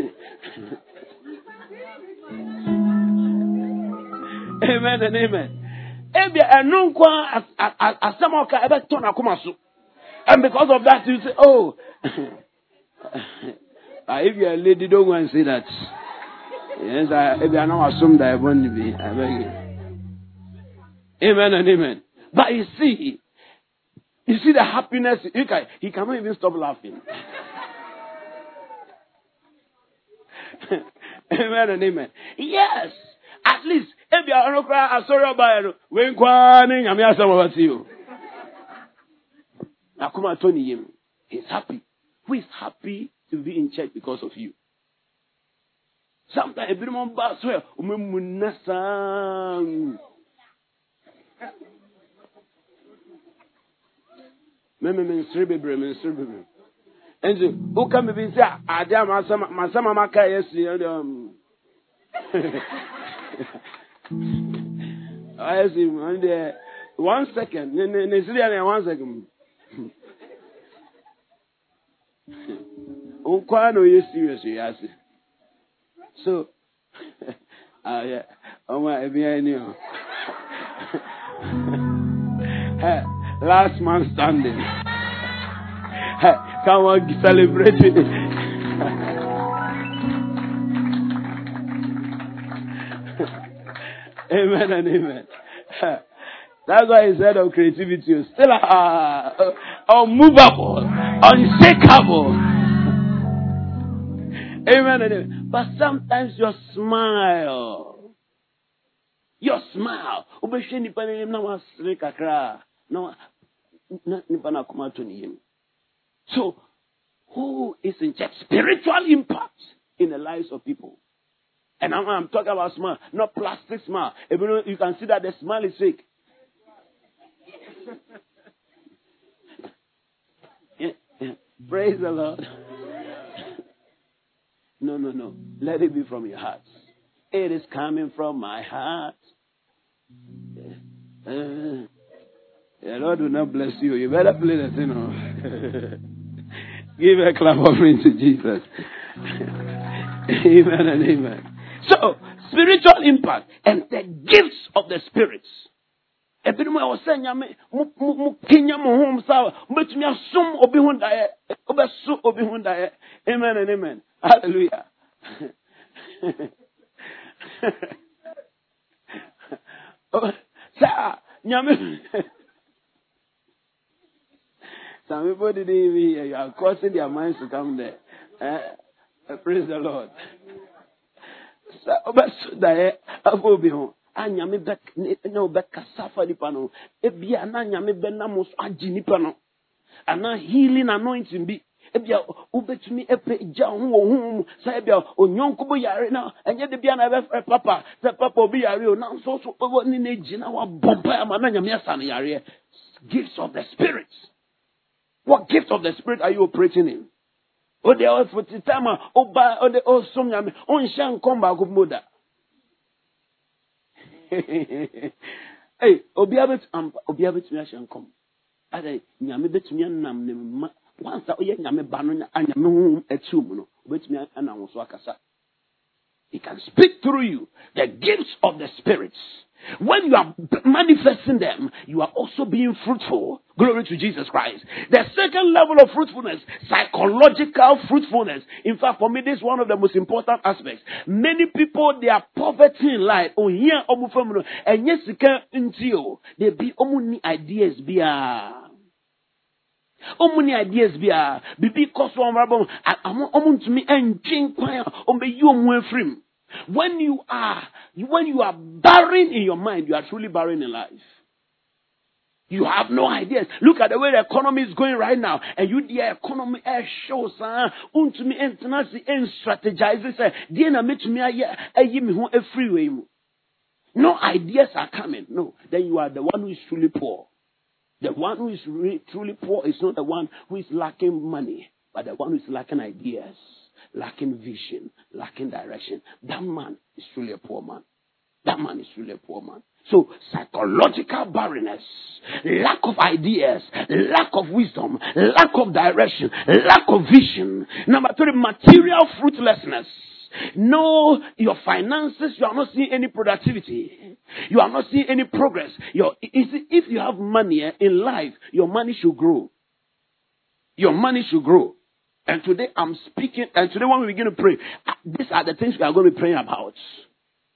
amen and amen. And because of that you say, oh, ah, if you're a lady, don't go and say that. Yes, I, maybe I know assume that I won't be. I beg you. Amen and amen. But you see, you see the happiness. You can, he cannot even stop laughing. amen and amen. Yes, at least if you are not crying, I sorry about it. When crying, I'm here about you. Nakuma Tony him. He's happy. Who is happy to be in church because of you? Sometimes everyone bas where umumunasa. Meme me nsiri bebree me nsiri bebree. Nti woka mi bi sɛ ade a masɛm masɛm a maka yɛ si ɛdi ɔm. Ɔyɛ si ɔn deɛ one second ne ne ne siri yɛ ne one second. Nkwa na oyɛ serious yɛ ase. So, uh, yeah, oh my, ni o. Last man standing. Come on, celebrate it. amen and amen. That's why he said of creativity is still uh, unmovable, unshakable. Amen and amen. But sometimes your smile, your smile, ubeshe nipa ne na wasere kakra, na nipa na kuma to ni So, who is in charge? Spiritual impact in the lives of people. And I'm, I'm talking about smile, not plastic smile. Even though you can see that the smile is fake. yeah, yeah. Praise the Lord. No, no, no. Let it be from your heart. It is coming from my heart. The Lord will not bless you. You better play the thing. Oh. Give a clap offering to Jesus. amen and amen. So, spiritual impact and the gifts of the spirits. nyame mo kenya asom obi obi amen and amen hallelujah sɛ nyame some people didn't even hear you. Are causing their minds to come there. Eh? praise the lord. Sɛ wobɛso daeɛ afa obi ho. A nyame bɛ na ɔbɛkasa afa nipa no. Ebia na nyame bɛnam so agye nipa no. Anaa healing anointing bi ebia wobɛtumi gya ho wɔ honhom mu. Sɛ ebia onyɔnko bo yare na ɛnyɛ de bia na ɛbɛfrɛ papa. Sɛ papa obi yare o nanso so wɔ ne gyina wabɔ mpa ama na nyame asa no yareɛ. Gifts of the spirit. What gift of the spirit are you operating in? O de ɔfo ti time a ɔba ɔde ɔsom nyame ɔnhyɛ nkɔm baako mu da. Ee obiara bɛtumi obiara bɛtumi ahyɛ nkɔm. Ada nyame bɛtumi anam ne mma ɔyɛ nyame ba no anyame so akasa he can speak through you the gifts of the spirits when you are manifesting them, you are also being fruitful. Glory to Jesus Christ. The second level of fruitfulness, psychological fruitfulness. In fact, for me, this is one of the most important aspects. Many people, they are poverty in life. Oh, here, and yes, they be ideas be ɔmu ideas bi a bibi kɔ so ɔmo abɔ ɔmo ntumi ɛntwe kwan a ɔmo bɛyi ɔmo afirim when you are, when you are barren in your mind, you are truly barren in life. You have no ideas. Look at the way the economy is going right now. And you, the economy air shows, uh, unto me, and and strategize this. Dear, na me to me, I me who a freeway. No ideas are coming. No. Then you are the one who is truly poor. The one who is really, truly poor is not the one who is lacking money, but the one who is lacking ideas lacking vision, lacking direction. That man is truly a poor man. That man is truly a poor man. So, psychological barrenness, lack of ideas, lack of wisdom, lack of direction, lack of vision. Number three, material fruitlessness. No, your finances, you are not seeing any productivity. You are not seeing any progress. Your, if you have money eh, in life, your money should grow. Your money should grow. And today I'm speaking, and today when we begin to pray, uh, these are the things we are going to be praying about.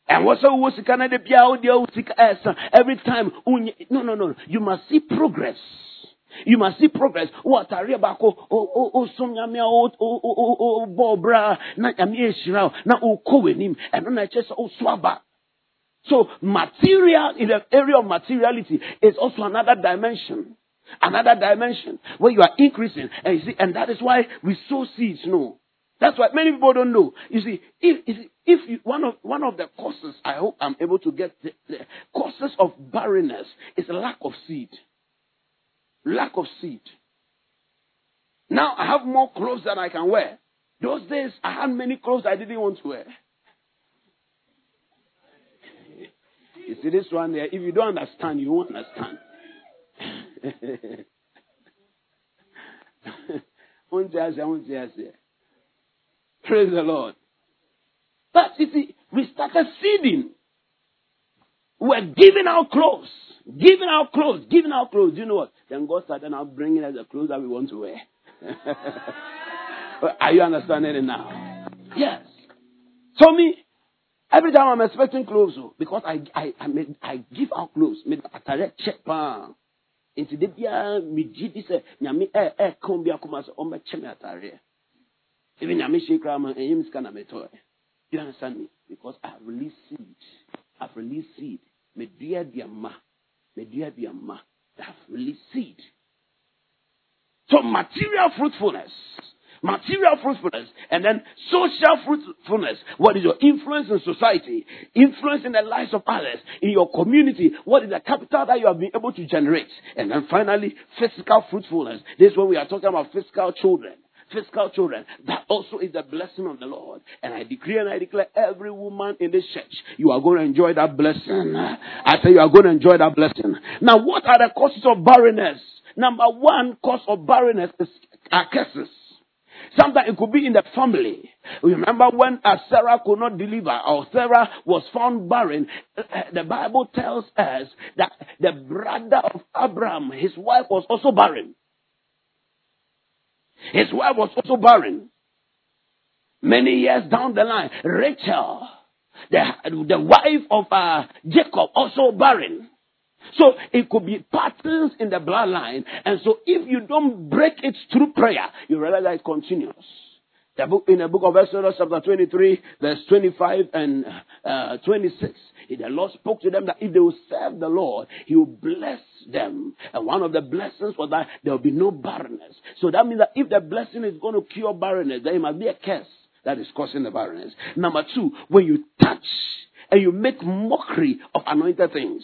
And what's every time, no, no, no, you must see progress. You must see progress. What you about? Oh, oh, oh, oh some yamia, oh, oh, oh, oh, bobra, na yamia shirao, na oh, kowenim, oh, and then I just, oh, swaba. So material, in the area of materiality, is also another dimension. Another dimension where you are increasing. And you see, and that is why we sow seeds. No. That's why many people don't know. You see, if, if you, one of one of the causes, I hope I'm able to get the, the causes of barrenness is lack of seed. Lack of seed. Now I have more clothes than I can wear. Those days I had many clothes I didn't want to wear. You see this one there, if you don't understand, you won't understand. Praise the Lord. But you see, we started seeding. We're giving our clothes, giving our clothes, giving our clothes. You know what? Then God started now bringing us the clothes that we want to wear. Are you understanding it now? Yes. So me, every time I'm expecting clothes, oh, because I I I, made, I give out clothes, made a check nti de biara megye di sɛ nyame ɛka wo bi akoma sɛ ɔmbɛkyɛ me atareɛ ebi nyame hyɛ kora ma me sika na metɔɛ you understand me because i have released seed i have released seed aduama medua aduama i have released seed so material fruitfulness material fruitfulness, and then social fruitfulness. What is your influence in society? Influence in the lives of others, in your community. What is the capital that you have been able to generate? And then finally, physical fruitfulness. This is when we are talking about physical children physical children. That also is the blessing of the Lord. And I decree and I declare every woman in this church, you are going to enjoy that blessing. I say you are going to enjoy that blessing. Now, what are the causes of barrenness? Number one cause of barrenness is curses. Sometimes it could be in the family. Remember when uh, Sarah could not deliver or Sarah was found barren, uh, the Bible tells us that the brother of Abraham, his wife was also barren. His wife was also barren. Many years down the line, Rachel, the, the wife of uh, Jacob, also barren. So it could be patterns in the bloodline. And so if you don't break it through prayer, you realize that it continues. The book, in the book of Exodus, chapter 23, verse 25 and uh, 26, the Lord spoke to them that if they will serve the Lord, He will bless them. And one of the blessings was that there will be no barrenness. So that means that if the blessing is going to cure barrenness, then it must be a curse that is causing the barrenness. Number two, when you touch and you make mockery of anointed things.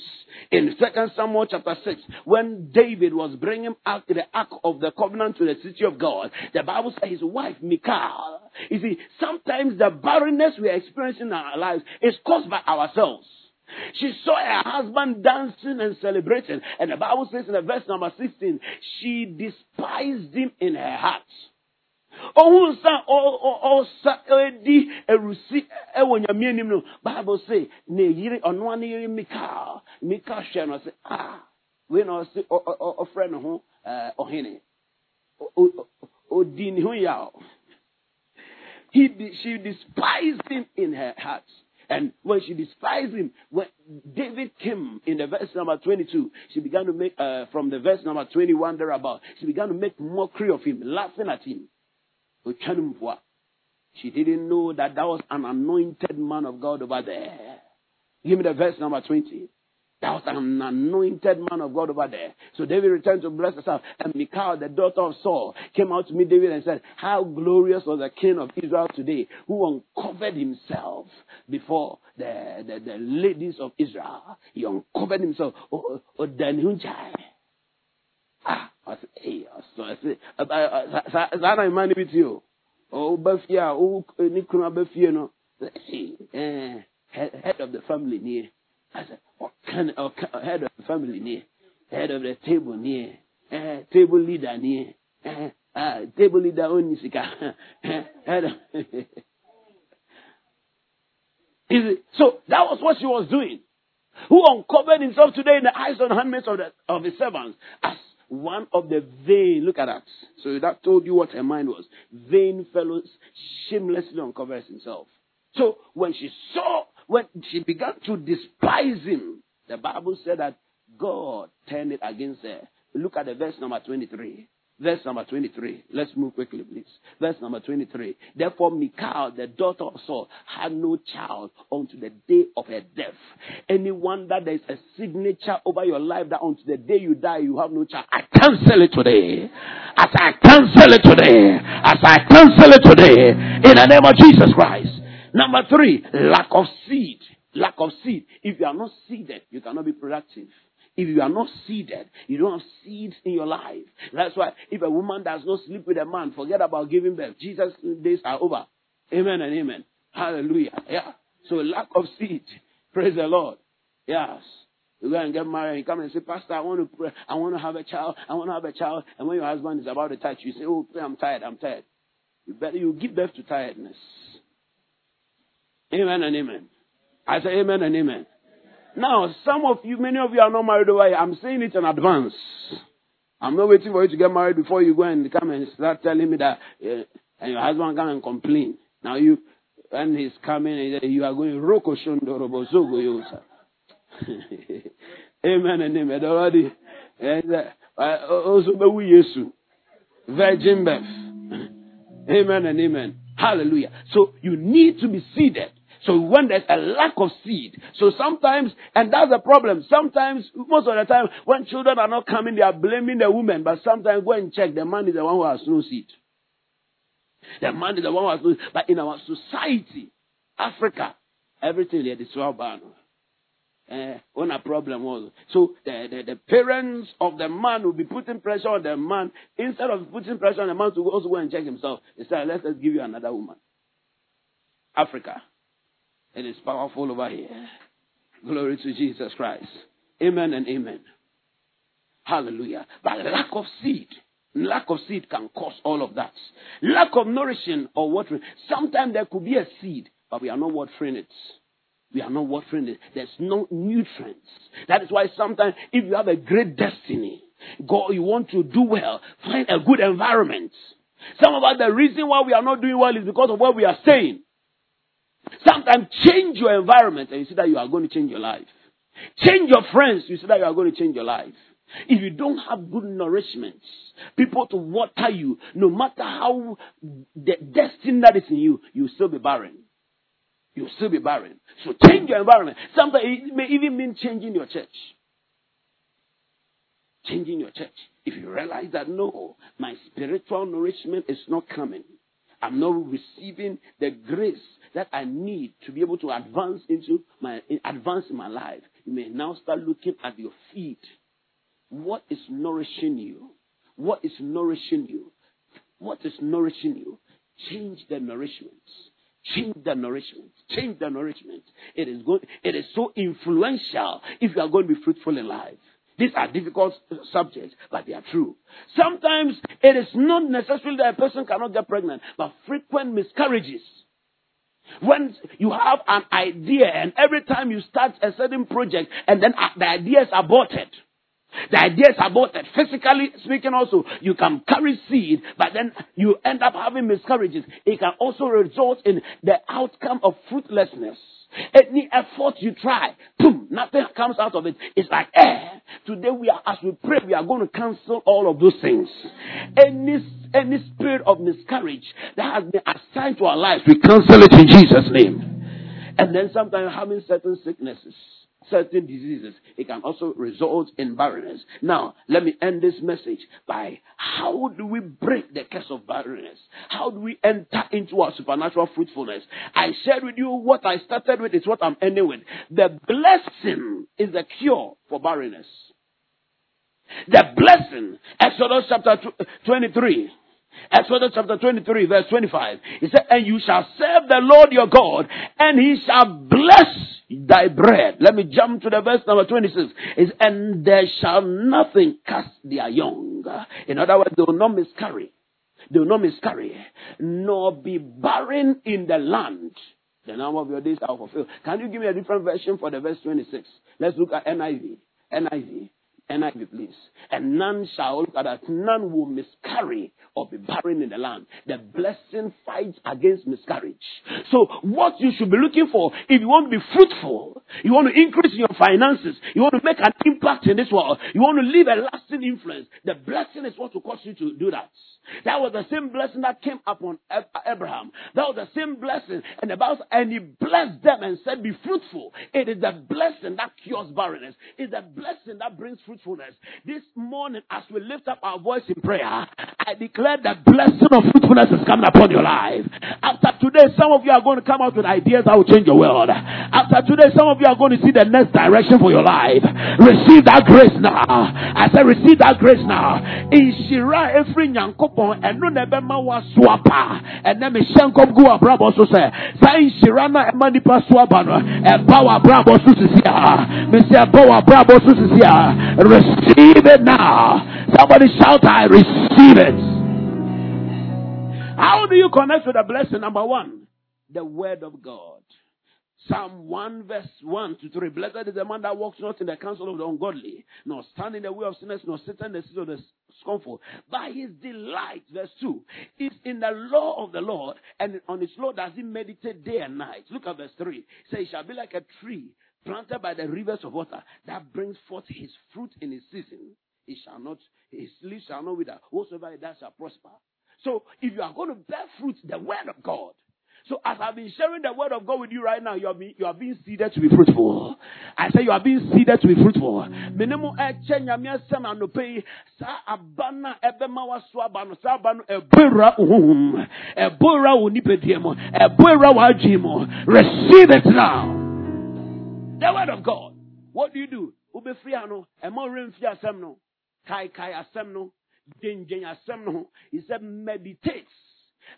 In Second Samuel chapter 6, when David was bringing out the ark of the covenant to the city of God, the Bible says his wife, Michal, you see, sometimes the barrenness we are experiencing in our lives is caused by ourselves. She saw her husband dancing and celebrating. And the Bible says in the verse number 16, she despised him in her heart ohun sa ɔsa edi erusi ɛwɔ nyame anim no bible say na eyiri ɔnoa ne yiri mika mika hwɛ no ɔsɛ ah wei na ɔsɛ ɔfrɛ ne ho ɛɛ ɔhene odi ne ho yaw he she despised him in her heart. And when she despised him, when David came in the verse number 22, she began to make, uh, from the verse number 21 thereabout, she began to make mockery of him, laughing at him. She didn't know that that was an anointed man of God over there. Give me the verse number 20. That was an anointed man of God over there. So David returned to bless himself. And Michal, the daughter of Saul, came out to meet David and said, How glorious was the king of Israel today who uncovered himself before the, the, the ladies of Israel. He uncovered himself. Oh, oh, oh Ah, I said, hey, I said, saa na mma no bi ti o ɔba fie a ne kunu aba fie no head of the family nie I head of the family nie head of the table nie eh, table leader nie eh, ah, table leader ɔnni sika head of so that was what she was doing. Who uncovered himself today in the eyes and handmaids of, the, of his servants. As one of the vain, look at that. So that told you what her mind was. Vain fellows shamelessly uncovers himself. So when she saw, when she began to despise him, the Bible said that God turned it against her. Look at the verse number 23. Verse number 23. Let's move quickly, please. Verse number 23. Therefore, Michal, the daughter of Saul, had no child unto the day of her death. Anyone that there is a signature over your life that unto the day you die, you have no child. I cancel it today. As I cancel it today. As I cancel it today. In the name of Jesus Christ. Number three, lack of seed. Lack of seed. If you are not seeded, you cannot be productive. If you are not seeded, you don't have seeds in your life. That's why if a woman does not sleep with a man, forget about giving birth. Jesus' days are over. Amen and amen. Hallelujah. Yeah. So lack of seed. Praise the Lord. Yes. You go and get married and come and say, Pastor, I want to pray. I want to have a child. I want to have a child. And when your husband is about to touch you, say, Oh, I'm tired. I'm tired. You better you give birth to tiredness. Amen and amen. I say amen and amen. Now, some of you, many of you are not married over. I'm saying it in advance. I'm not waiting for you to get married before you go and come and start telling me that, uh, and your husband come and complain. Now you, when he's coming, you are going roko shondorobo zogo yosa. Amen and amen. Already, eh, eh, oh, oh, also be Yesu, virgin birth. Amen and amen. Hallelujah. So you need to be seated. So when there's a lack of seed, so sometimes, and that's the problem, sometimes, most of the time, when children are not coming, they are blaming the woman, but sometimes go and check, the man is the one who has no seed. The man is the one who has no seed. But in our society, Africa, everything is so bad. Uh, on a problem was so the, the, the, parents of the man will be putting pressure on the man instead of putting pressure on the man to also go and check himself. They say, let's give you another woman. Africa. It is powerful over here. Glory to Jesus Christ. Amen and amen. Hallelujah. But lack of seed, lack of seed can cause all of that. Lack of nourishing or watering. Sometimes there could be a seed, but we are not watering it. We are not watering it. There's no nutrients. That is why sometimes if you have a great destiny, God, you want to do well, find a good environment. Some of us, the reason why we are not doing well is because of what we are saying. Sometimes change your environment and you see that you are going to change your life. Change your friends, you see that you are going to change your life. If you don't have good nourishment, people to water you, no matter how the destiny that is in you, you'll still be barren. You'll still be barren. So change your environment. Sometimes it may even mean changing your church. Changing your church. If you realize that no, my spiritual nourishment is not coming. I'm not receiving the grace that I need to be able to advance into my advance in my life. You may now start looking at your feet. What is nourishing you? What is nourishing you? What is nourishing you? Change the nourishment. Change the nourishment. Change the nourishment. It is good. It is so influential if you are going to be fruitful in life. These are difficult subjects, but they are true. Sometimes it is not necessarily that a person cannot get pregnant, but frequent miscarriages. When you have an idea and every time you start a certain project and then uh, the idea is aborted, the idea is aborted. Physically speaking, also, you can carry seed, but then you end up having miscarriages. It can also result in the outcome of fruitlessness. Any effort you try, boom, nothing comes out of it. It's like air. Today we are, as we pray, we are going to cancel all of those things. Any, any spirit of miscarriage that has been assigned to our lives, we cancel it in Jesus' name. And then sometimes having certain sicknesses certain diseases. It can also result in barrenness. Now, let me end this message by how do we break the curse of barrenness? How do we enter into our supernatural fruitfulness? I shared with you what I started with is what I'm ending with. The blessing is the cure for barrenness. The blessing, Exodus chapter uh, 23. Exodus chapter 23, verse 25. He said, And you shall serve the Lord your God, and he shall bless thy bread. Let me jump to the verse number 26. Is and there shall nothing cast their young. In other words, they will not miscarry. They will not miscarry, eh? nor be barren in the land. The number of your days are fulfilled. Can you give me a different version for the verse 26? Let's look at NIV. NIV. Please. And none shall, look at that, none will miscarry or be barren in the land. The blessing fights against miscarriage. So what you should be looking for, if you want to be fruitful, you want to increase your finances, you want to make an impact in this world, you want to leave a lasting influence, the blessing is what will cause you to do that. That was the same blessing that came upon Abraham. That was the same blessing. And the Bible, and he blessed them and said, Be fruitful. It is the blessing that cures barrenness. It's the blessing that brings fruitfulness. This morning, as we lift up our voice in prayer, I declare the blessing of fruitfulness is coming upon your life. After today, some of you are going to come out with ideas that will change your world. After today, some of you are going to see the next direction for your life. Receive that grace now. I said, receive that grace now. In Shira, every nyankopɔn ɛno na ɛbɛma wasoa pa ɛnɛ mehyɛ nkɔm gu w'abrabɔ so sɛ saa nhyira na ɛma nipa so aba no ɛba w'abrabɔ so sisi a mesɛ ɛba receive it now somebody shout I receive it how do you connect with the blessing number one the word of God Psalm 1 verse 1 to 3. Blessed is the man that walks not in the counsel of the ungodly, nor stand in the way of sinners, nor sit in the seat of the scornful. By his delight, verse 2, is in the law of the Lord, and on his law does he meditate day and night. Look at verse 3. Say, he shall be like a tree planted by the rivers of water that brings forth his fruit in his season. He shall not, his leaves shall not wither. Whatsoever he does shall prosper. So if you are going to bear fruit, the word of God, so as I've been sharing the word of God with you right now, you are being, you are being seeded to be fruitful. I say you are being seeded to be fruitful. Minimum eche nyamia sem anope sa abana ebe mawa so abano sa abano ebura uhum ebura unipediemo ebura wajimo. Receive it now. The word of God. What do you do? Ube free ano emo remfi asem no kai kai asem no no. He said meditate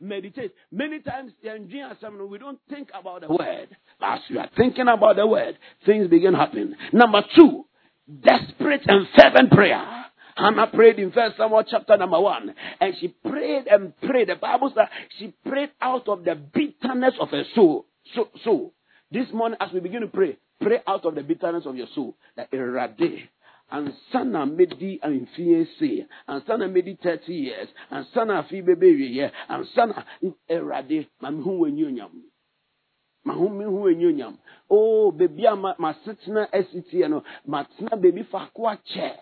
meditate. Many times we don't think about the word. But as you are thinking about the word, things begin happening. Number two, desperate and fervent prayer. Hannah prayed in First Samuel chapter number one, and she prayed and prayed. The Bible says she prayed out of the bitterness of her soul. So, so this morning, as we begin to pray, pray out of the bitterness of your soul. That erade ansa na medi mfie se ansa na medi thirty years ansa na afi bɛbɛwieɛ ansa na awurade ma me ho w'anyi onyam ma ho w'anyi onyam o beebi a ma masetena asi tie no matena beebi faako akyɛ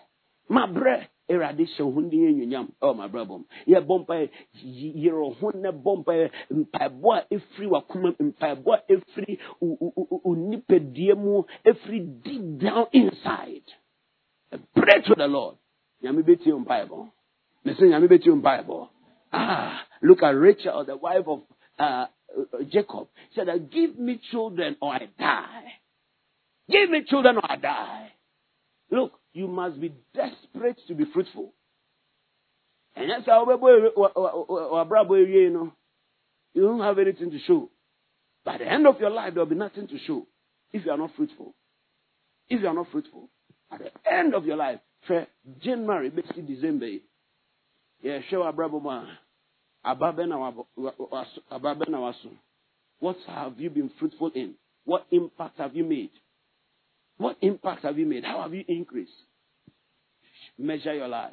mabrɛ awurade hyɛ ho ne yɛnwunyam ɛwɔ mabrɛbɔ m yɛbɔ mpaeɛ yerɛ ho ne bɔ mpaeɛ mpaebɔ a ɛfiri wakoma mu mpaebɔ mu deep down inside. Pray to the lord. Nyame bɛtie wo mpaebɔ me ah look at rachel the wife of uh, jacob. Said give me children or i die. Give me children or i die. Look you must be desperate to be fruitful. And that's how you know. You don't have anything to show. By the end of your life, there will be nothing to show if you are not fruitful. If you are not fruitful, at the end of your life, for January, basically December, yeah, show Abraham, what have you been fruitful in? What impact have you made? What impact have you made? How have you increased? Measure your life.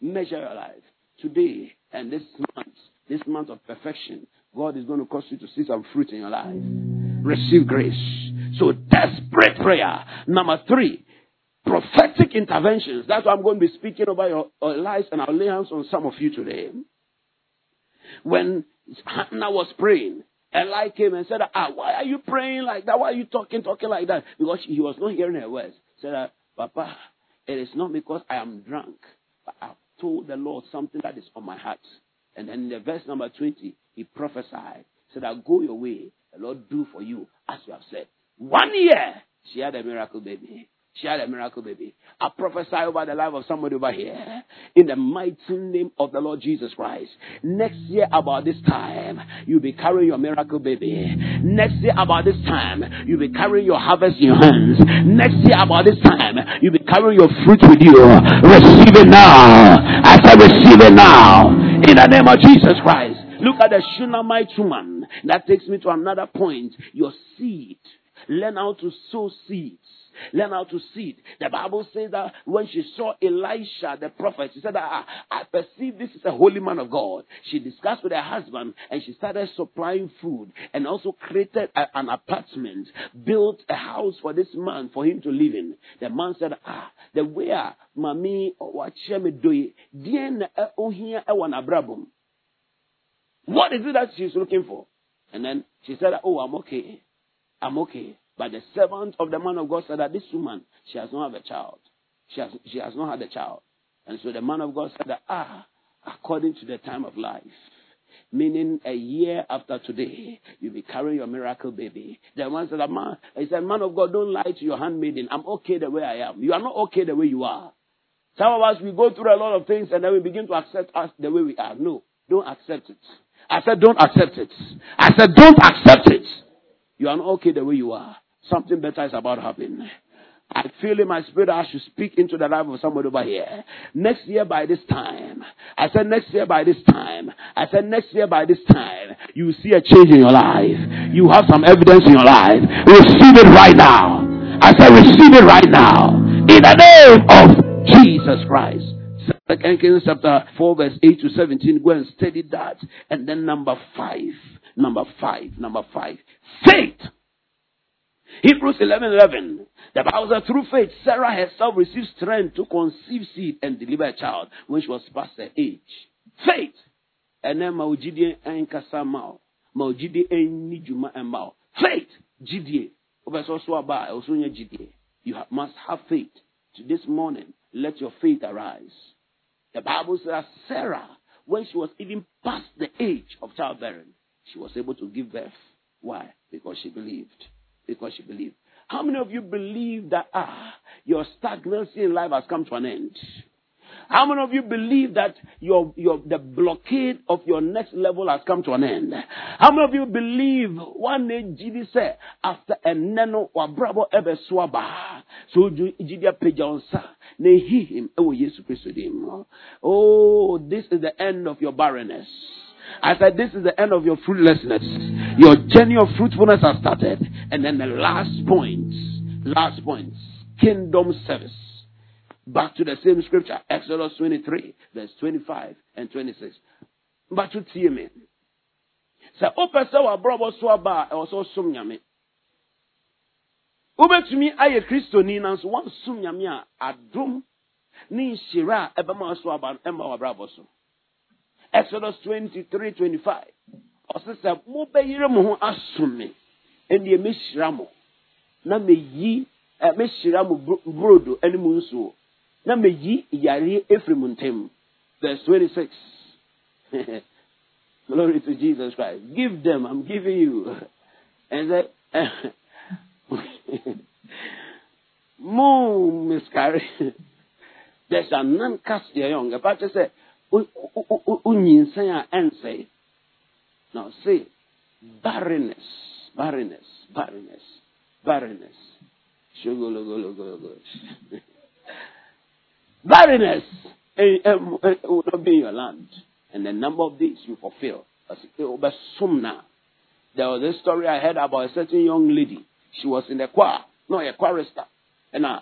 Measure your life. Today and this month, this month of perfection, God is going to cause you to see some fruit in your life. Receive grace. So desperate prayer. Number three, prophetic interventions. That's what I'm going to be speaking about your, your lives and I'll lay hands on some of you today. When Hannah was praying, Eli came and said, Ah, why are you praying like that? Why are you talking, talking like that? Because he was not hearing her words. He said, Papa, it is not because I am drunk, but I've told the Lord something that is on my heart. And then in the verse number 20, he prophesied, said, I'll go your way. The Lord do for you as you have said. One year, she had a miracle baby. She had a miracle baby. I prophesy over the life of somebody over here in the mighty name of the Lord Jesus Christ. Next year, about this time, you'll be carrying your miracle baby. Next year, about this time, you'll be carrying your harvest in your hands. Next year, about this time, you'll be carrying your fruit with you. Receive it now. I said, receive it now. In the name of Jesus Christ. Look at the Shunammite woman. That takes me to another point. Your seed. Learn how to sow seeds. Learn how to see it. The Bible says that when she saw Elisha, the prophet, she said, ah, I, I perceive this is a holy man of God. She discussed with her husband and she started supplying food and also created a, an apartment, built a house for this man for him to live in. The man said, Ah, the way ah, mami wachia me doye, dien eh, ohia ewan eh, abrabum. What is it that she's looking for? And then she said, Oh, I'm okay. I'm okay. But the servant of the man of God said that this woman, she has not had a child. She has, she has not had a child. And so the man of God said that, ah, according to the time of life, meaning a year after today, you'll be carrying your miracle baby. The man said, man, he said, man of God, don't lie to your handmaiden. I'm okay the way I am. You are not okay the way you are. Some of us, we go through a lot of things and then we begin to accept us the way we are. No, don't accept it. I said, don't accept it. I said, don't accept it. You are not okay the way you are. Something better is about to happen. I feel in my spirit I should speak into the life of somebody over here. Next year by this time. I said next year by this time. I said next year by this time. You will see a change in your life. You have some evidence in your life. Receive it right now. I said receive it right now. In the name of Jesus Christ. Second Kings chapter 4 verse 8 to 17. Go and study that. And then number 5. Number 5. Number 5. Faith Hebrews 11 11. The Bible says, through faith, Sarah herself received strength to conceive seed and deliver a child when she was past her age. Faith. And then maujidi enkasa mao. Maujidi enni juma mao. Faith. You must have faith. To this morning, let your faith arise. The Bible says Sarah, when she was even past the age of childbearing, she was able to give birth. Why? Because she believed because you believe. How many of you believe that ah, your stagnancy in life has come to an end? How many of you believe that your, your, the blockade of your next level has come to an end? How many of you believe one day Jesus said, after a nano or bravo ever swaba, so Jidia Pejonsa, ne him, oh, Jesus Christ, with him. oh, this is the end of your barrenness. I said, This is the end of your fruitlessness. Your journey of fruitfulness has started. And then the last point, last point, kingdom service. Back to the same scripture, Exodus 23, verse 25 and 26. But to see me. Sɛ wopɛ sɛ wabrɔbɔ so aba a ɛwɔ sɛ ayɛ kristoni nanso woansom nyame a adom ne nhyira a ɛbɛma so aba ɛma w'abrabɔ so exodus 23 25 ɔse sɛ mobɛyere mo ho asom me ɛnneɛ mɛhyira mo na meyi ɛ mɛhyira mo brodo ɛne mu nsuo na meyi yareɛ efiri mo verse 26 glory to jesus christ. Give them i'm giving you. And then mo miscarry there shall none cast young. Kyɛ sɛ wonyinsɛn a ɛnsɛe now say barrenness barrenness barrenness barrenness barrenness eh, eh, eh, will not be your land and the number of days you fulfill. There was a story I heard about a certain young lady. She was in the choir, no, a chorister. Uh,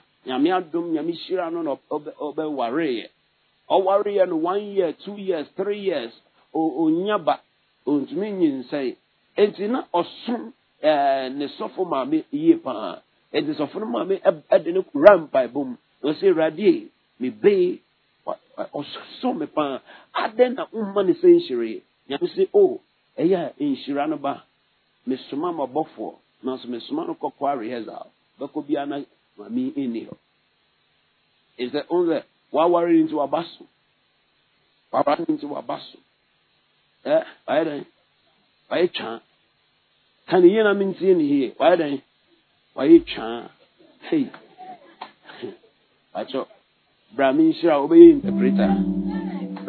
ɔwareeɛ no one year two years three years onya ba ɔntumi nyinsɛe enti na ɔsom ɛɛ ne sɔfo maame yie paa. Enti sɔfo no maame ɛde ne kura mpaebɔ mu na ɔsɛ awurade mebee ɔsom me paa. Adɛn na womma ne sɛ nhyiree nyame o ɛyɛ nhyira no ba. Mesoma ma bɔfoɔ nanso mesoma no kɔkɔa rehearsal. Bɛkɔ biara na maame nni hɔ. Ɛsɛ ɔn sɛ waware nti waba so waware nti waba so ɛ wayɛ dɛn wayɛ twaa ka ne yie na mentie ne yie wayɛ dɛn wayɛ twaa hei akyɛ bra menhyira a wobɛyɛ interpreter.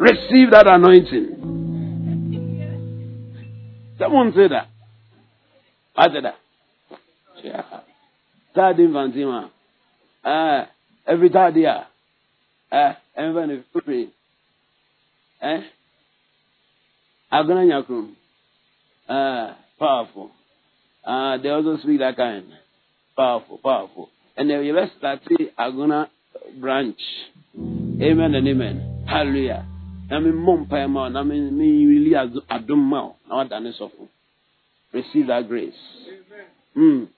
Receive that anointing. Sɛ monte da wate da Yeah. Tade mfanti ma. Eh, every tade a. Eh, ɛmfa ne firi. Eh? Agona nyakrum. Uh, powerful. Uh, they also speak that. Powerful, powerful. And then you let's start Agona branch. Amen and amen. Hallelujah. Na me mmɔ mpae ma na me me really ado- adom ma wo, na wada ne sɔfo. Receive that grace. Mm.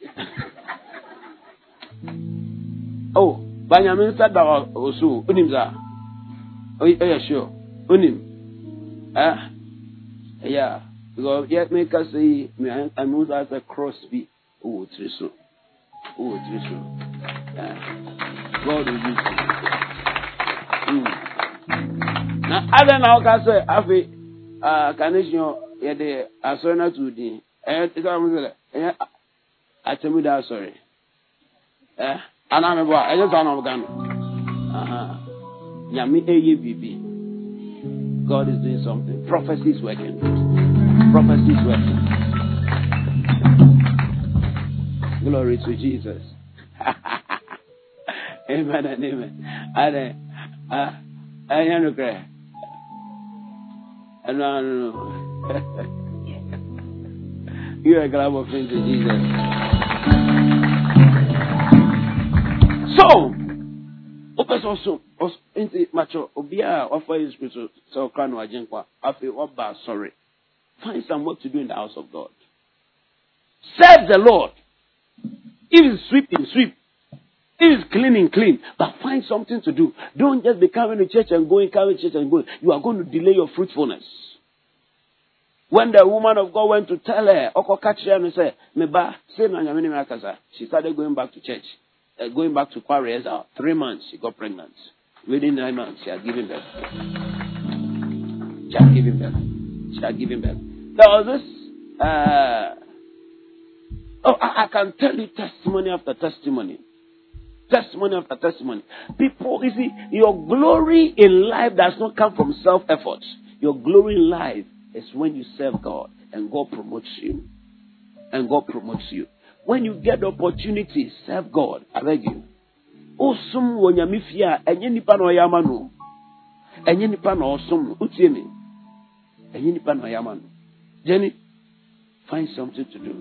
oh, Benjamin said that also. Unim za. Oh, yeah, sure. Unim. Eh? Yeah. Because yet make us say, me, I move as a crossbeat. Oh, Triso. Oh, Triso. Yeah. God will use you. Mm. Na ada na ọka sị afọ a kaneshọn yɛde asọrọ na tu din ɛyɛ ɛsɛ ɔmo sɛ ɛyɛ atɛmu da asọrọ ɛ anam bɔ a ɛyɛ sɛ ɔnam ka no nyame ɛyɛ biribi. God is doing something. Prophecy is working. Prophecy is working. Glory to Jesus. Amen and amen. Ade ah ɛyɛ no korɛ ɛno ano no you are glad of to Jesus so wopɛ sɛ ɔs- nti makyɛ obiaa wafa yesu kristo sɛ ɔkra no agye find some work to do in the house of god serve the lord if it's sweeping sweep if it's cleaning, clean. But find something to do. Don't just be coming to church and going, coming to church and going. You are going to delay your fruitfulness. When the woman of God went to tell her, Oko and say, Meba, say she started going back to church, uh, going back to Quarry Three months, she got pregnant. Within nine months, she had given birth. She had given birth. She had given birth. There was this, uh, oh, I, I can tell you testimony after testimony testimony after testimony. People, you see, your glory in life does not come from self effort. Your glory in life is when you serve God and God promotes you. And God promotes you. When you get opportunity, serve God. I beg you. Osom wɔ nyame fie a ɛnyɛ nipa na ɔyɛ ama no ɛnyɛ nipa na ɔsom no me ɛnyɛ nipa na ɔyɛ no jenny find something to do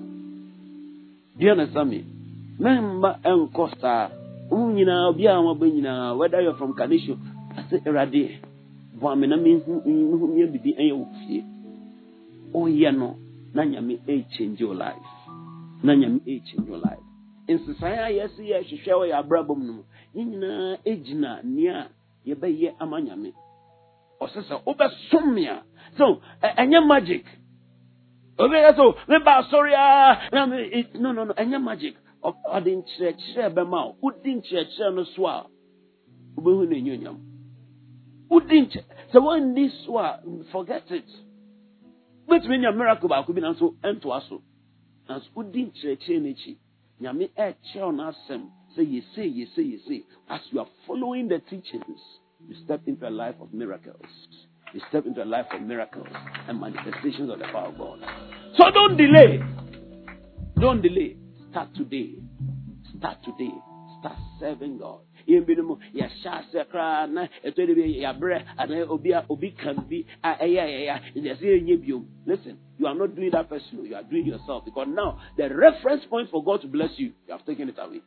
do you understand me mɛmma ɛnkɔ saa nyinaa obi a nyinaa whether you're from kanisho ase awurade boa me na mehu mehu nyɛ biribi ɛyɛ wo fie woyɛ no na nyame ɛchange your life na nyame ɛchange your life. Nsesaeɛ a yɛse yɛ hwehwɛ wɔ yɛ abrabɔ mu no. Mu ne nyinaa gyina nea yɛbɛyɛ ama nyame ɔsɛ sɛ wobɛsom so ɛnyɛ magic. Obɛyɛ so meba asɔre a no no no ɛnyɛ magic. Ɔde nkyerɛkyerɛ bɛma wo wodi nkyerɛkyerɛ no so a wobɛhu no ɛnyɛ onyam wodi nkyɛ sɛ woanni so a forget it. Wobɛtumi nya miracle baako bi nanso ɛntoa so nanso wodi nkyerɛkyerɛ no akyi ɛkyerɛw no asɛm sɛ yɛse yɛse yɛse as you are following the teachings you step into a life of miracles. You step into a life of miracles and manifestations of the power of God. So don't delay. Don't delay. Start today. Start today. Start serving God yɛn yɛhyɛ ase koraa na ɛtɔ de bi yɛabrɛ anaa obi a obi kan bi a ɛyɛ yɛsɛ biom listen you are not doing that person you are doing yourself because now the reference point for God to bless you you have taken it away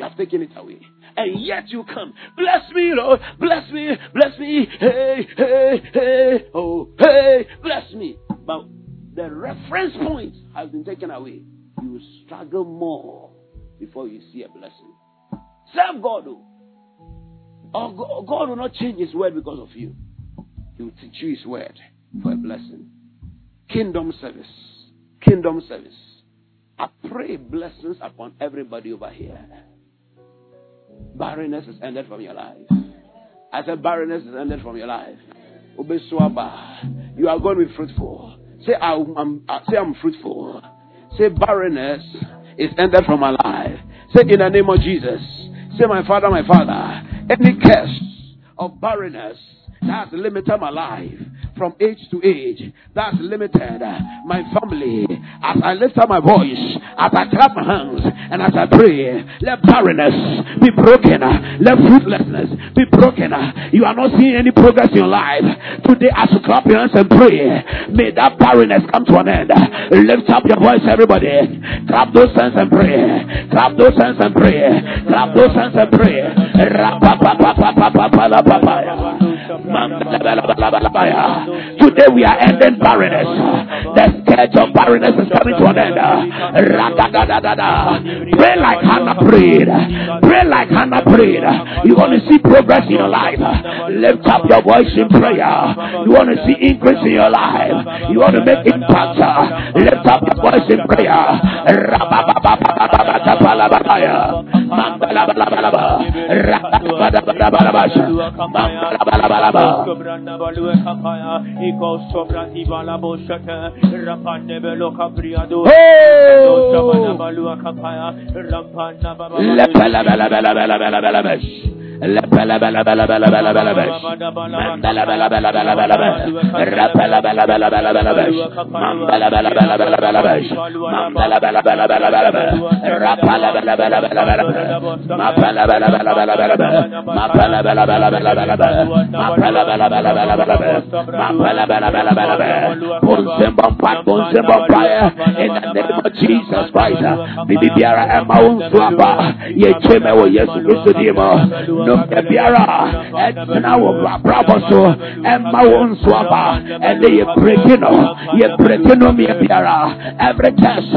you have taken it away. And yet you come. Bless me, Lord. Bless me. Bless me. Hey, hey, hey. Oh, hey. Bless me. But the reference point has been taken away. You struggle more before you see a blessing. Serve God, though. Or God will not change His word because of you. He will teach you His word for a blessing. Kingdom service. Kingdom service. I pray blessings upon everybody over here. Barrenness is ended from your life. I said barrenness is ended from your life. You are going to be fruitful. Say I'm, I'm uh, say I'm fruitful. Say barrenness is ended from my life. Say in the name of Jesus. Say, my father, my father, any curse of barrenness that has limited my life from age to age, that's limited uh, my family. As I lift up my voice, as I clap my hands, and as I pray, let barrenness be broken, uh, let fruitlessness be broken. Uh, you are not seeing any progress in your life. Today, as you clap your hands and pray, may that barrenness come to an end. Lift up your voice, everybody. Clap those hands and pray. Clap those hands and pray. Clap those hands and pray. Today we are ending barrenness. The scourge of barrenness is coming to an end. Pray like Hannah prayed. Pray like Hannah prayed. You want to see progress in your life. Lift up your voice in prayer. You want to see increase in your life. You want to make impact. Lift up your voice in prayer. Bela bela in the name of Jesus Christ. Bibi biara. Ye. No biara every test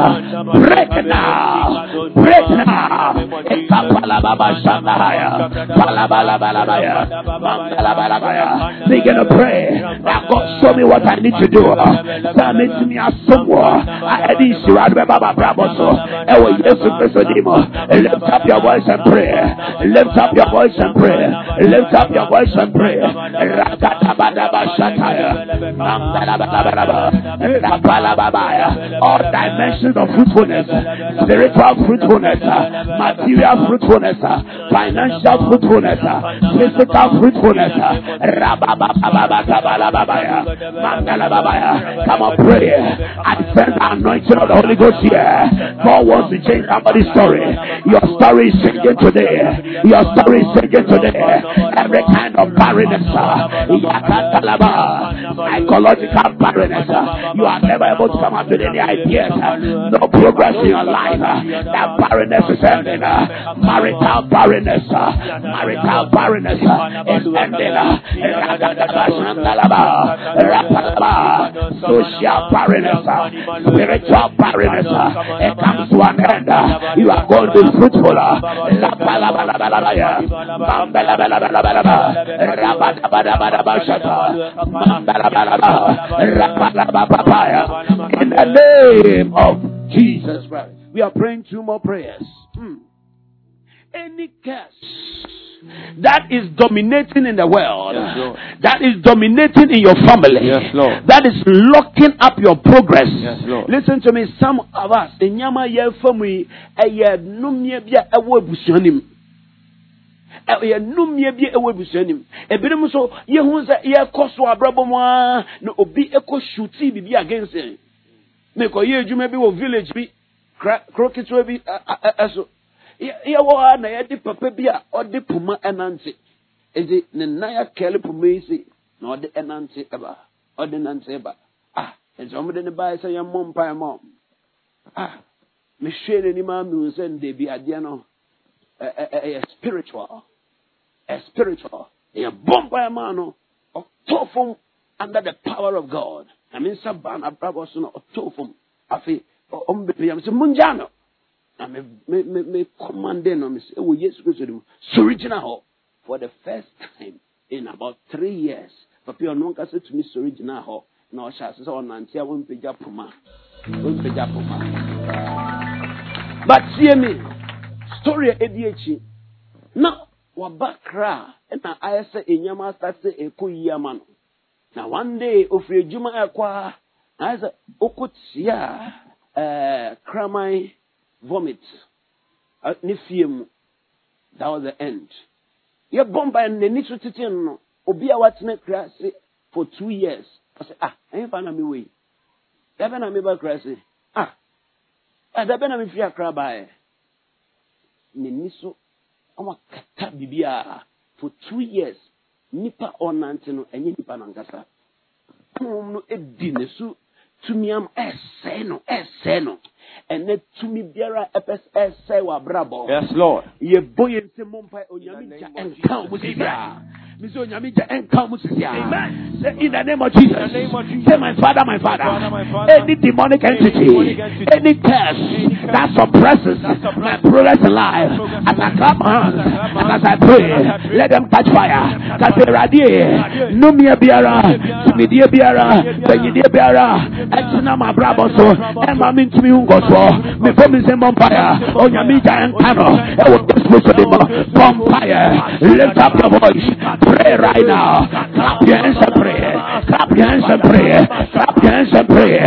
break now break now eka palababa shandahaya palabalabalabaya mandalabalabaya begin to pray. That God show me what I need to do. Sɛ metumi asom wɔ ɛde nhyira no bɛba mabrabɔ so ɛwɔ yesu kristo din mu lift up your voice and pray. Lift up your voice and pray. Lift up your voice and pray. All dimensions of fruitfulness, spiritual fruitfulness, material fruitfulness, financial fruitfulness, physical fruitfulness. Come on, pray. I send the anointing of the Holy Ghost here. God wants to change somebody's story. Your story is changing today. Your story is changing today. Every kind of barrenness, psychological barrenness, you are never able to come up with any ideas. No progress in your life. That barrenness is ending. Marital barrenness, marital barrenness is ending. Social barrenness, spiritual barrenness, it comes to an end. You are going to be fruitful. In the name of Jesus Christ. We are praying two more prayers. Hmm. Any curse that is dominating in the world, yes, Lord. that is dominating in your family, yes, Lord. that is locking up your progress. Yes, Lord. Listen to me, some of us, enyama ye family, eye numye bia ewo busuanim. Eye numye bia ewo busuanim. Ebinom so ye hu se ye koso abrabo mu a, na obi ekɔ shuti bibi against him. Mekɔ ye adwuma bi wɔ village bi, kroketwa bi ɛso. Uh, uh, uh, Yɛwɔ ha na yɛde papa bi a ɔde poma ɛnante. nti ne nan akɛle poma yi si na ɔde ɛnante ɛba. Ɔde nante ɛba. Ah, nti wɔn de ne ba sɛ yɛmmɔ mpae ma ɔmo. Ah, mehwɛ n'anim a mehu sɛ ndebi adeɛ no ɛyɛ spiritual. Ɛ spiritual. Ɛyɛ bɔ mpae ma no. Ɔtɔ fam under the power of God. ɛmi nsa baa abrabɔ so na ɔtɔ fam. Afei, ɔmo bepɛ yam sɛ mungya no. Na me me me me commande no me sɛ ɛwɔ Yesu Kristo dim. Sori gyina hɔ. For the first time in about three years. Papa ɔno nkasa tumi sori gyina hɔ. Na ɔhyɛ ase sɛ ɔnante a wɔmpagya poma. Wɔmpagya poma. But tie me. Story a ɛdi akyi. Na waba kra ɛna ayɛ sɛ enyama asa sɛ ɛkɔ yie ama no. Na one day ofiri adwuma ɛkɔ a na ayɛ sɛ tia ɛɛ kraman vomit ne fie mu. That was the end. Yɛ bɔ mpa n'ani so tete no obi a watena kra ase for two years. Ɔsɛ ah ɛyɛ fa na mi yi. Ɛbɛ na mi ba kra ase. Ah ɛdɛbɛ na mi fi akra baayɛ. N'ani so ɔmo akata biribiara for two years nipa a ɔnante no ɛnyɛ nipa nankasa pɔn no edi ne so tumi am ɛsɛɛ no ɛsɛɛ no ɛnɛ tumi biara ɛpɛ ɛsɛ wɔ abrabɔ. yes lord. yɛ bɔ yɛn nsɛm mu mpa onyame gya ɛnka wɔn si biara. In the name of Jesus. Say, my father, my father. Any demonic entity, any curse that suppresses my progress in life, as I come hands and as I pray, let them catch fire. Cause they. Numia biara, Tumidia biara, Benyidia biara, Etina ma brabo so, Emma Mintimi Ungoso, Mefomi Zembompire, Onyamija and Kano, Ewa Gospel Bonfire, lift up your voice pray right now. Clap your hands and pray. Clap your hands and pray. Clap your hands and pray.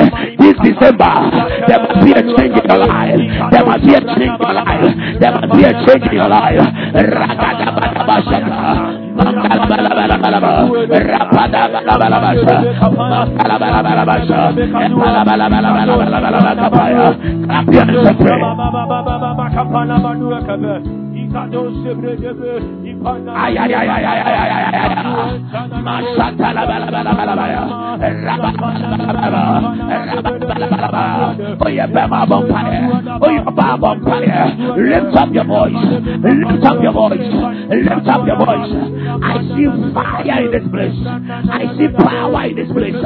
This december there must be a change in your life. There must be a change in your life. There must be a change in your life. Clap. Thank you. Lift up your voice. Lift up your voice. Lift up your voice. I see fire in this place. I see power in this place.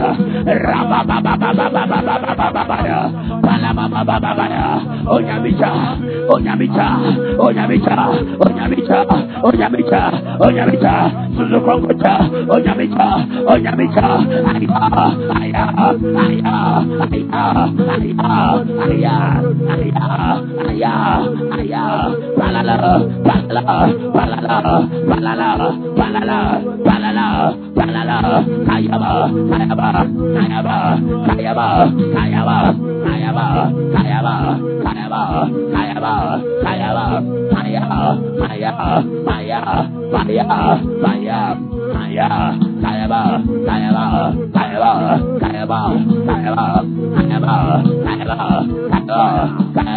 Onyamicha, Onyamicha, Onyamicha, Onyamicha, Onyamicha, Onyamicha, Suzukongocha, Onyamicha, Onyamicha, Aya, Aya, Aya, Aya, Aya aya aya aya aya palala palala palala palala palala palala palala kayaba kayaba kayaba kayaba kayaba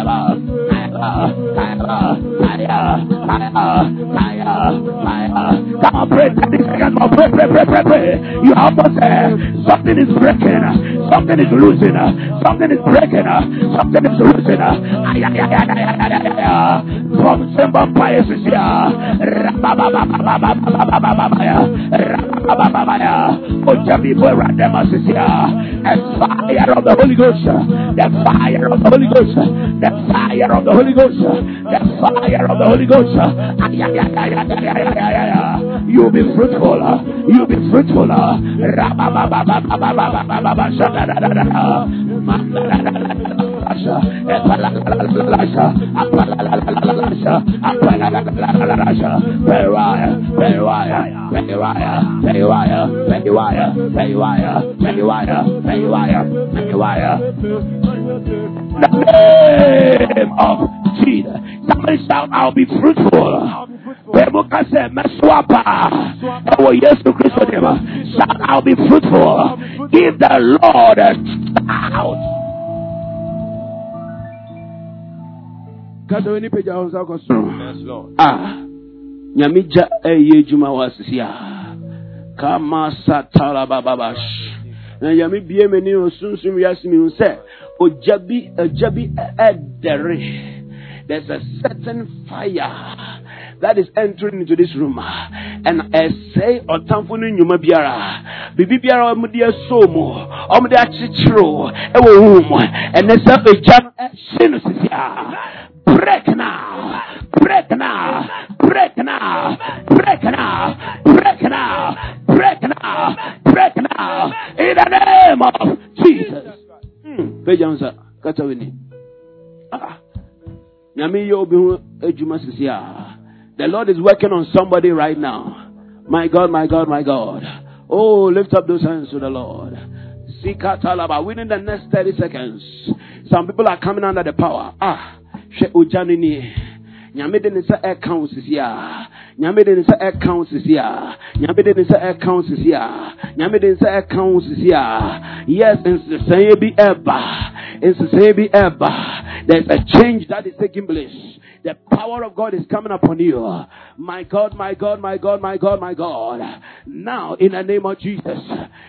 Bye. Come on, pray 30 seconds more. Pray, pray, pray, pray, pray. You are almost there. Something is breaking. Something is losing. Something is breaking. Something is losing. From some vampires is here. And fire of the Holy Ghost. The fire of the Holy Ghost. The fire of the Holy Ghost. The fire of the Holy Ghost. You'll be fruitful. You'll be fruitful. The name of Jesus. Somebody shout, I'll be fruitful. Oh. Shout, I'll be fruitful. Give the Lord a shout. A nyame gya ɛyɛ adwuma wɔ asisi a kama na eh, nyame bie m'ani osunsum wiase mi hu sɛ ogya bi eh, agya bi ɛdɛre eh, there's a certain fire that is entering into this room. And ɛsɛe ɔtamfo no nnwuma biara. Biribi biara ɔmode asoo mu ɔmode akyekyere ɛwɔ wu mu ɛnɛ sɛ agya no ɛhye no sisi a break now, break now, break now, break now, break now, break now, break now, in the name of Jesus. Pejansa, kata wini. Ah, nyame yɛ obi ho adwuma sisi a. The Lord is working on somebody right now. My God, my God, my God. Oh, lift up those hands to the Lord. Sikatalaba. Within the next 30 seconds, some people are coming under the power. Ah, hwɛ ogya no nie. Nyame de ne nsa ɛka wo sisi a. Nyame de ne nsa ɛka wo sisi a. Nyame de ne nsa ɛka wo sisi a. Nyame de ne nsa ɛka wo sisi a. Yes nsesɛɛ bi ɛba nsesɛɛ bi ɛba there is a change that is taking place the power of God is coming upon you. My God, my God, my God, my God, my God. Now, in the name of Jesus.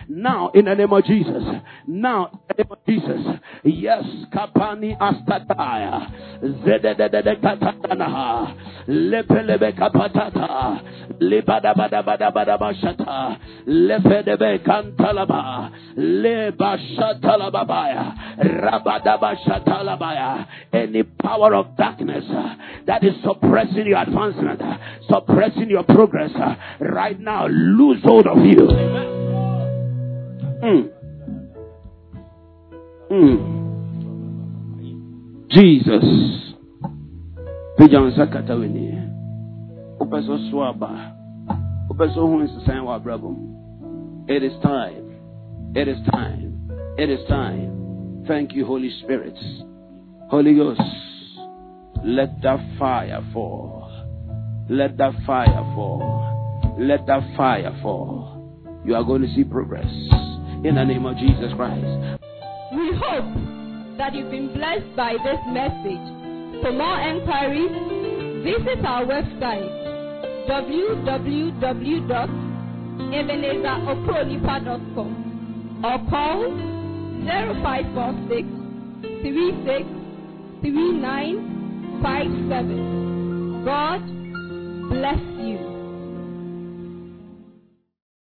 Now, in the name of Jesus. Now, in the name of Jesus. Yes, kapani astataya. Zedededede katatanaha. Lepelebe kapatata. Libadabadabadabadabashata. Lepedebe kantalaba. Lebashatalababaya. Rabadabashatalabaya. Any power of darkness that is suppressing your advancement, suppressing your progress, right now, lose hold of you. Mm. Mm. Jesus. Pijansa kataweni. Upeso swaba. Nsesan wa brabum. It is time. It is time. It is time. Thank you, Holy Spirit. Holy Ghost. Let that fire fall. Let that fire fall. Let that fire fall. You are going to see progress in the name of Jesus Christ. We hope that you've been blessed by this message. For more enquiries, visit our website www.ebenezerokronipa.com or call 0546 36 39 five seven. God bless you.